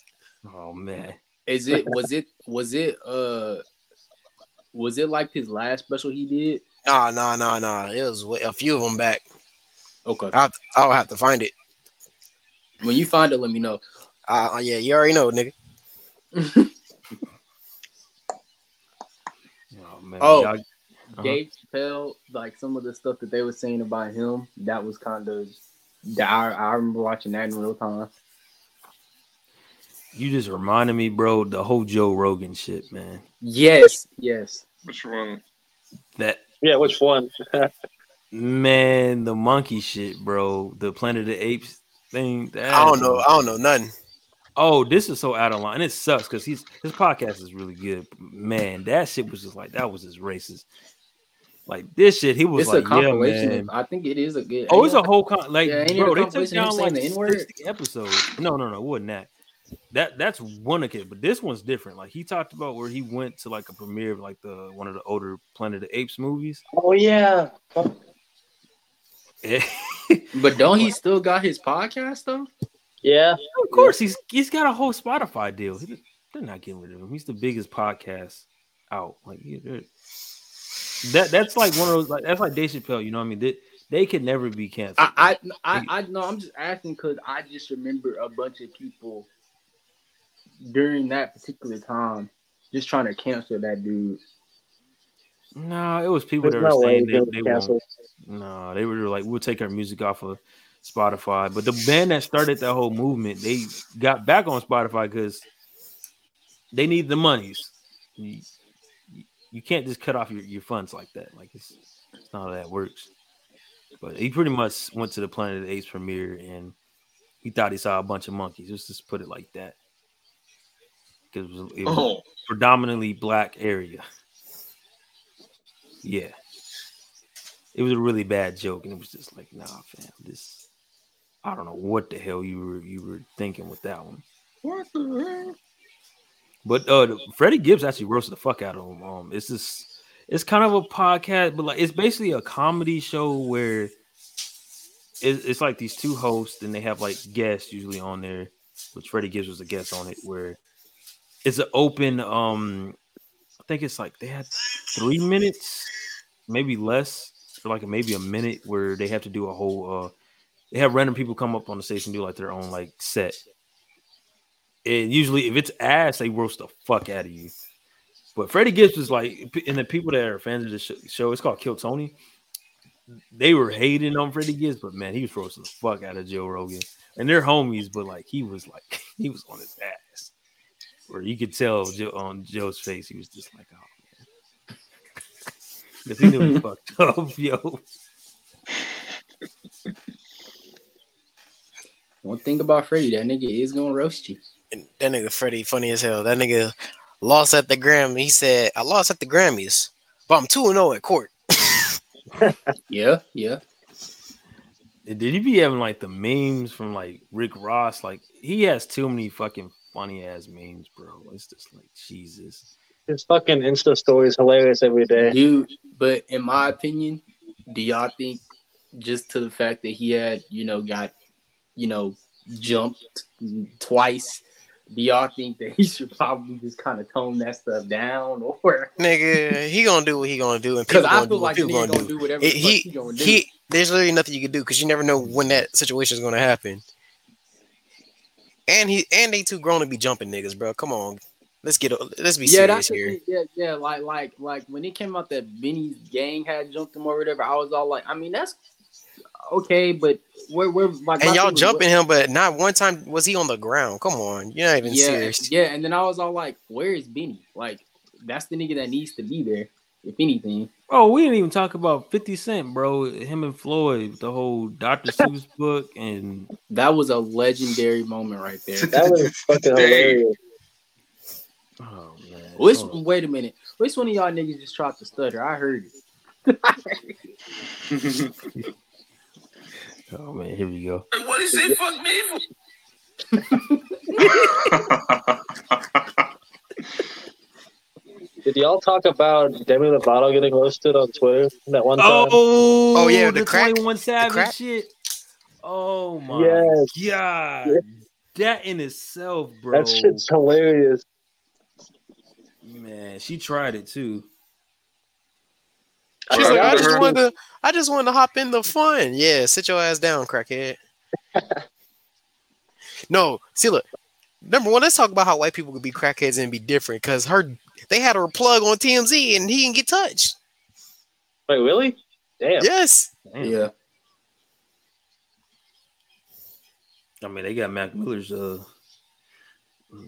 Oh man. Is it was it was it uh was it like his last special he did? Nah, nah, nah, nah. It was a few of them back. Okay. I'll, I'll have to find it. When you find it, let me know. Uh, yeah, you already know, nigga. Oh man. Oh. Y'all- Uh-huh. Dave Chappelle, like some of the stuff that they were saying about him, that was kind of. I, I remember watching that in real time. You just reminded me, bro, the whole Joe Rogan shit, man. Yes, yes. Which one? That Yeah, which one? man, the monkey shit, bro. The Planet of the Apes thing. That I don't know. I don't know nothing. Oh, this is so out of line. It sucks because he's his podcast is really good. Man, that shit was just like that was just racist. Like this shit, he was It's a like, yeah, compilation. man. of, I think it is a good. Oh, it's a whole con like Yeah, ain't it a bro. They took compilation of him down like the N-word? 60 episodes. No, no, no, it wasn't that. That that's one of it, but this one's different. Like he talked about where he went to like a premiere of like the one of the older Planet of the Apes movies. Oh yeah. Yeah. But don't he still got his podcast though? Yeah. of course, he's he's got a whole Spotify deal. He- they're not getting rid of him. He's the biggest podcast out. Like yeah, that that's like one of those like that's like Dave Chappelle. You know what I mean? They, they could never be canceled. I I I, I no, I'm just asking because I just remember a bunch of people during that particular time just trying to cancel that dude. No, it was people There's that no were way saying they, was they won't. No, they were like, we'll take our music off of Spotify. But the band that started that whole movement, they got back on Spotify because they need the monies. You, you can't just cut off your, your funds like that. Like it's, it's not how that works. But he pretty much went to the Planet of the Apes premiere and he thought he saw a bunch of monkeys. Let's just put it like that. Because it was, it was Oh, predominantly black area. Yeah. It was a really bad joke, and it was just like, nah, fam, this I don't know what the hell you were you were thinking with that one. what the heck? But uh the- Freddie Gibbs actually roasted the fuck out of him. Um it's just it's kind of a podcast, but like it's basically a comedy show where it, it's like these two hosts and they have like guests usually on there, which Freddie Gibbs was a guest on it, where it's an open um I think it's like they had three minutes, maybe less, or like maybe a minute where they have to do a whole uh they have random people come up on the stage and do like their own like set. And usually if it's ass, they roast the fuck out of you. But Freddie Gibbs was like, and the people that are fans of the show, it's called Kill Tony. They were hating on Freddie Gibbs, but man, he was roasting the fuck out of Joe Rogan. And they're homies, but like he was like he was on his ass. Where you could tell Joe, on Joe's face, he was just like, oh man. Because he knew he fucked up, yo. One thing about Freddie, that nigga is gonna roast you. And that nigga Freddie funny as hell. That nigga lost at the Grammy. He said, I lost at the Grammys, but I'm 2 0 at court. Yeah, yeah. Did he be having like the memes from like Rick Ross? Like he has too many fucking funny ass memes, bro. It's just like Jesus. His fucking Insta story is hilarious every day. Dude, but in my opinion, do y'all think just to the fact that he had, you know, got, you know, jumped twice, do y'all think that he should probably just kind of tone that stuff down or Nigga, he gonna do what he gonna do, and because people I gonna do feel what like the gonna gonna do. do whatever It- the fuck he, he gonna do. he, there's literally nothing you can do because you never know when that situation is gonna happen. And he and they too grown to be jumping niggas, bro. Come on, let's get let's be yeah, serious here. Yeah, yeah, like like like when it came out that Benny's gang had jumped him or whatever, I was all like, I mean, that's okay, but where where like my And y'all was, jumping him, but not one time was he on the ground. Come on, you're not even yeah, serious. yeah, and then I was all like, where is Benny? Like, that's the nigga that needs to be there, if anything. Oh, we didn't even talk about 50 Cent, bro. Him and Floyd, the whole Dr. Seuss book, and That was a legendary moment right there. That was fucking hilarious. oh man. Which Hold on. wait a minute, which one of y'all niggas just tried to stutter? I heard it. Oh man, here we go. What he say? Fuck me. Did y'all talk about Demi Lovato getting roasted on Twitter that one time? Oh, Oh, yeah, the the, crack- 21 Savage crack? shit. Oh my Yes. god. That in itself, bro. that shit's hilarious. Man, she tried it too. She's like, I just Her- wanted to, I just wanted to hop in the fun. Yeah, sit your ass down, crackhead. no, see, look. Number one, let's talk about how white people could be crackheads and be different. Cause her, they had her plug on TMZ and he didn't get touched. Wait, really? Damn. Yes, Damn. Yeah, I mean, they got Mac Miller's uh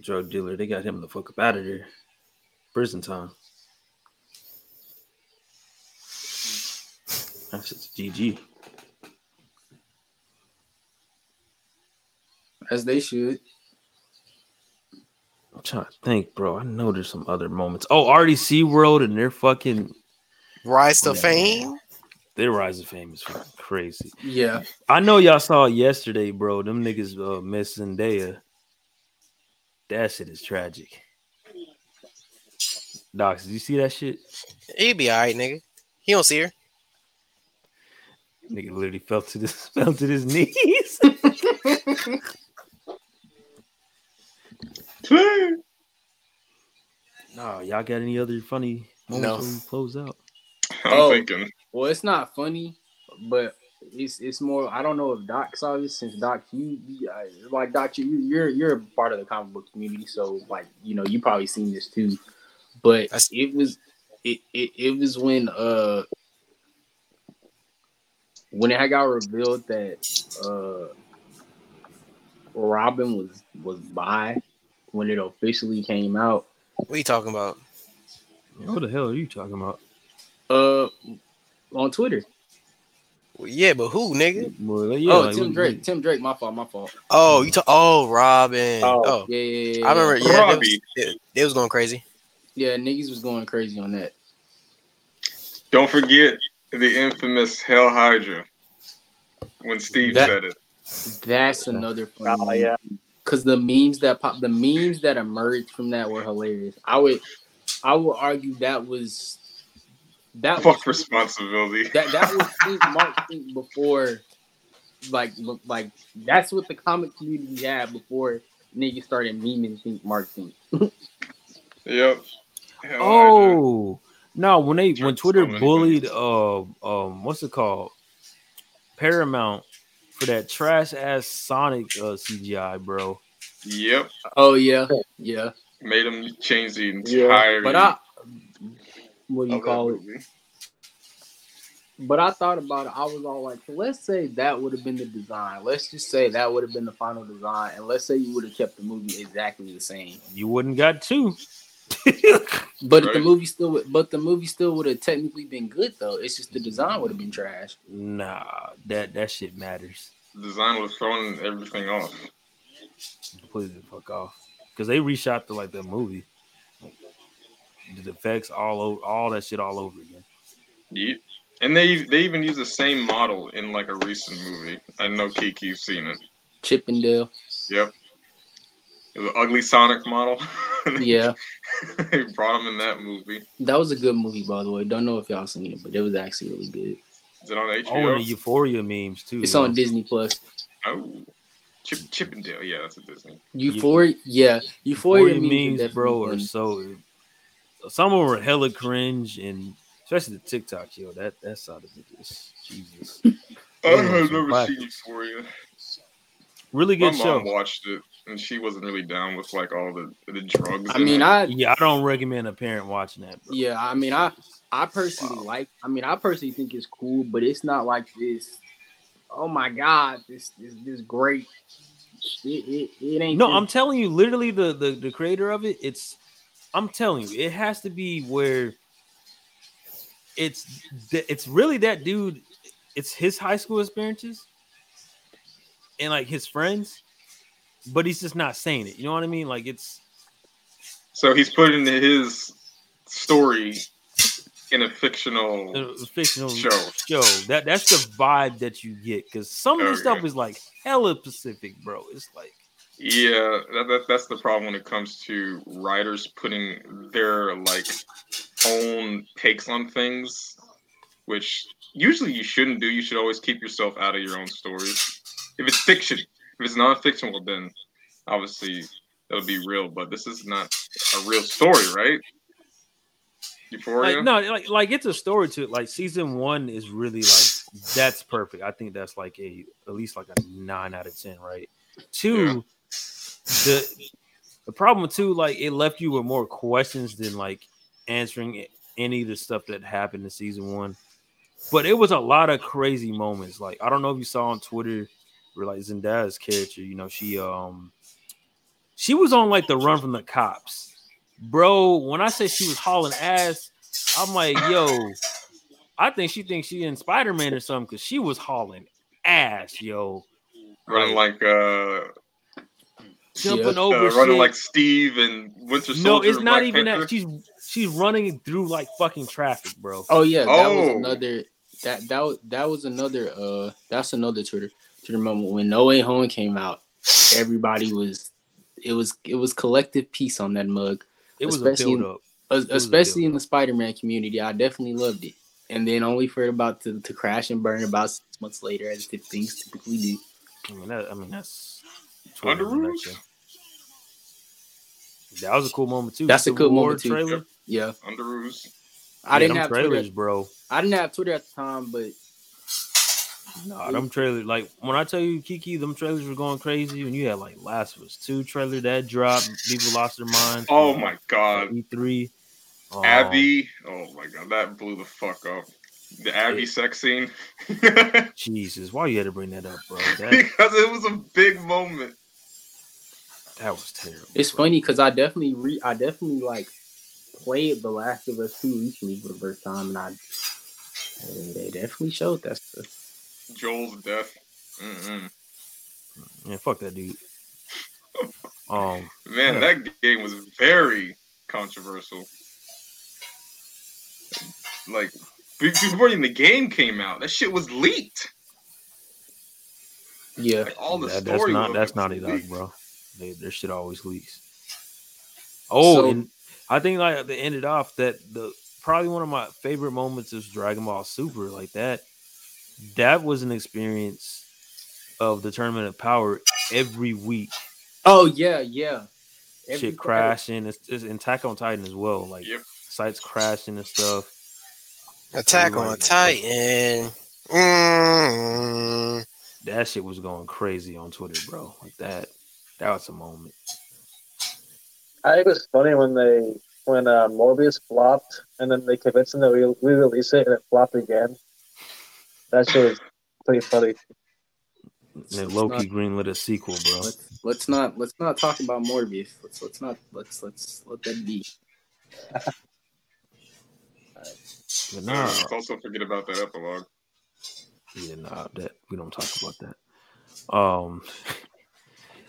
drug dealer. They got him the fuck up out of there. Prison time. That's just GG. as they should. I'm trying to think, bro. I know there's some other moments. Oh, RDC World and their fucking rise to Yeah. fame. their rise of fame is fucking crazy. Yeah, I know y'all saw it yesterday, bro. Them niggas uh, miss Zendaya. That shit is tragic. Docs, did you see that shit? He'd be all right, nigga. He don't see her. Nigga literally fell to this fell to his knees. no, y'all got any other funny moments No. when we close out? I'm Oh. thinking. well, it's not funny, but it's it's more. I don't know if Doc saw this since Doc, you, you uh, like Doc, you you're you're a part of the comic book community, so like you know you probably seen this too. But That's- it was it, it, it was when uh when it had got revealed that uh Robin was was by when it officially came out. What are you talking about? What the hell are you talking about? Uh on Twitter. Well, yeah, but who, nigga? Well, yeah, oh, like, Tim Drake. Tim Drake, my fault, my fault. Oh, you talk. Oh, Robin. Oh. Oh, Yeah, yeah, yeah. I remember. Yeah, Yeah, they was, they, they was going crazy. yeah niggas was going crazy on that. Don't forget the infamous Hail Hydra when Steve That- said it. That's another funny Oh, yeah. Because the memes that pop, the memes that emerged from that were hilarious. I would, I would argue that was that Fuck was, responsibility. that that was think Mark think before, like like that's what the comic community had before niggas started memeing think Mark think. Yep. Hell Oh no, when they when Twitter bullied uh um what's it called Paramount for that trash ass Sonic uh, CGI, bro. Yep. Oh yeah, yeah. Made him change the Yeah, entire. But I, what do you call it? movie. But I thought about it. I was all like, so let's say that would have been the design. Let's just say that would have been the final design, and let's say you would have kept the movie exactly the same. You wouldn't got two. But if the movie still, would- but the movie still would have technically been good though. It's just the design would have been trash. nah, that that shit matters. The design was throwing everything off. Completely the fuck off. Because they reshot the like the movie. The effects all over all that shit all over again. Yeah. And they they even use the same model in like a recent movie. I know Kiki's seen it. Chip 'n Dale, Yep. It was an ugly Sonic model. yeah, they brought him in that movie. that was a good movie by the way. Don't know if y'all seen it, but it was actually really good. Is it on Oh, and HBO? the Euphoria memes too. It's yo. on Disney Plus. Oh, Chip, Chippendale. Yeah, that's a Disney. Euphoria, yeah, Euphoria, Euphoria memes, memes, bro, are are so. Some of them are hella cringe, and especially the TikTok, yo. That that side of it is Jesus. I have never seen Euphoria. Really My good mom show. watched it, and she wasn't really down with like all the the drugs. I mean, it. I Yeah, I don't recommend a parent watching that, bro. Yeah, I mean, I I personally like. I mean, I personally think it's cool, but it's not like this. Oh my god, this this this great. It, it, it ain't. No, this- I'm telling you, literally, the, the the creator of it, it's. I'm telling you, it has to be where. It's it's really that dude. It's his high school experiences, and like his friends, but he's just not saying it. You know what I mean? Like it's so he's putting his story in a fictional. a fictional Show. show. That that's the vibe that you get because some of the Okay. stuff is like hella Pacific, bro. It's like Yeah, that, that, that's the problem when it comes to writers putting their like own takes on things, which usually you shouldn't do. You should always keep yourself out of your own stories. If it's fiction, if it's non-fiction, well then obviously that'll be real. But this is not a real story, right? Euphoria. like no, like like it's a story to it. Like season one is really like that's perfect. I think that's like a at least like a nine out of ten, right? Two, the the problem too, like it left you with more questions than like answering any of the stuff that happened in season one. But it was a lot of crazy moments. Like I don't know if you saw on Twitter like Zendaya's character, you know, she um she was on like the run from the cops. Bro, when I say she was hauling ass, I'm like, yo, I think she thinks she in Spider-Man or something because she was hauling ass, yo. running like uh, Jumping uh over running shit. like Steve and Winter Soldier. no, it's not Black even Panther. that. She's she's running through like fucking traffic, bro. Oh yeah, that was Oh. another. That that was that was another. Uh, that's another Twitter Twitter moment when No Way Home came out. Everybody was. It was it was collective peace on that mug. It was especially a in- build up. Es- was especially in build-up. the Spider-Man community. I definitely loved it. And then only for it about to, to crash and burn about six months later, as the things typically do. I mean, that, I mean that's Under Twitter in a Rouge? nutshell. That was a cool moment too. That's a cool War moment, too. Trailer. Yeah, Under Ruse. I Yeah, didn't have trailers, Twitter. bro. I didn't have Twitter at the time, but Nah, them trailers. Like when I tell you, Kiki, them trailers were going crazy. When you had like Last of Us Two trailer that dropped, people lost their minds. Oh my god. E three. Um, Abby. Oh my god, that blew the fuck up. The Abby Yeah. sex scene. Jesus, why you had to bring that up, bro? That because it was a big moment. that was terrible. It's bro. funny because I definitely re I definitely like played The Last of Us 2 recently for the first time and I they, they definitely showed that stuff. Joel's death. Mm-mm. Yeah, fuck that dude. Um, Man, Yeah. that game was very controversial. Like before even the game came out, that shit was leaked. Yeah. Like all the that, that's not that's not Dog, leaked. bro. They, their shit always leaks. Oh, So- and I think like they ended off that the probably one of my favorite moments is Dragon Ball Super. Like that, that was an experience of the Tournament of Power every week. Oh yeah, yeah. Every shit crashing. It's, it's and Attack on Titan as well. Like Yep. sites crashing and stuff. Attack on Titan. Mm. That shit was going crazy on Twitter, bro. Like that. That was a moment. I think it was funny when they when uh, Morbius flopped and then they convinced him to re- re-release it and it flopped again. That shit was pretty funny. And then Loki greenlit a sequel, bro. Let's let's not let's not talk about Morbius. Let's let's not let's let's let that be. But Nah, nah, let's also forget about that epilogue. yeah, nah, that we don't talk about that. Um,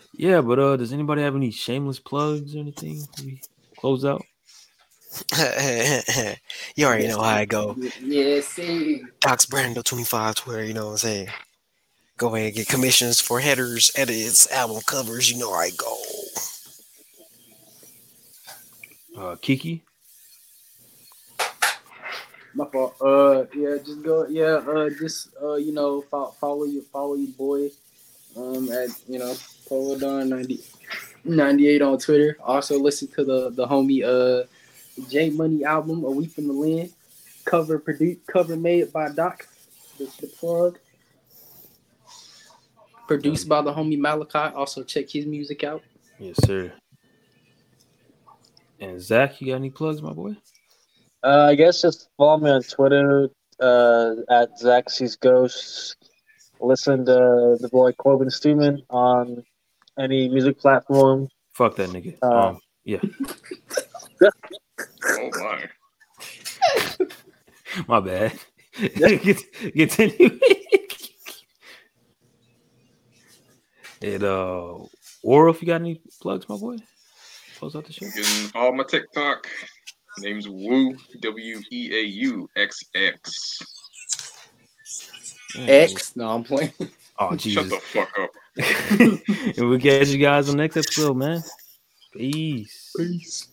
yeah, but uh, does anybody have any shameless plugs or anything? We close out. you already know how I go. Yeah, see. Docs Brando 25 Twitter, you know what I'm saying? Go ahead and get commissions for headers, edits, album covers, you know how I go. Uh, Kiki. My fault. Uh, yeah, just go. Yeah, uh, just uh, you know, follow, follow your follow your boy, um, at you know, Polo Don 90, 98 on Twitter. Also, listen to the the homie uh, J Money album, A Week from the Land, cover produced, cover made by Doc. The, the plug. Produced by the homie Malachi. Also, check his music out. Yes, sir. And Zach, you got any plugs, my boy? Uh, I guess just follow me on Twitter uh, at Zaxby's Ghosts. Listen to the boy Corbin Stuman on any music platform. Fuck that nigga. Uh, um, yeah, Oh my. my bad. Get- Continue. and uh, or if you got any plugs, my boy, close out the show. You can follow my TikTok. Name's Woo W E A U X X. X. No, I'm playing. Oh Jesus. Shut the fuck up. and we'll catch you guys on the next episode, man. Peace. Peace.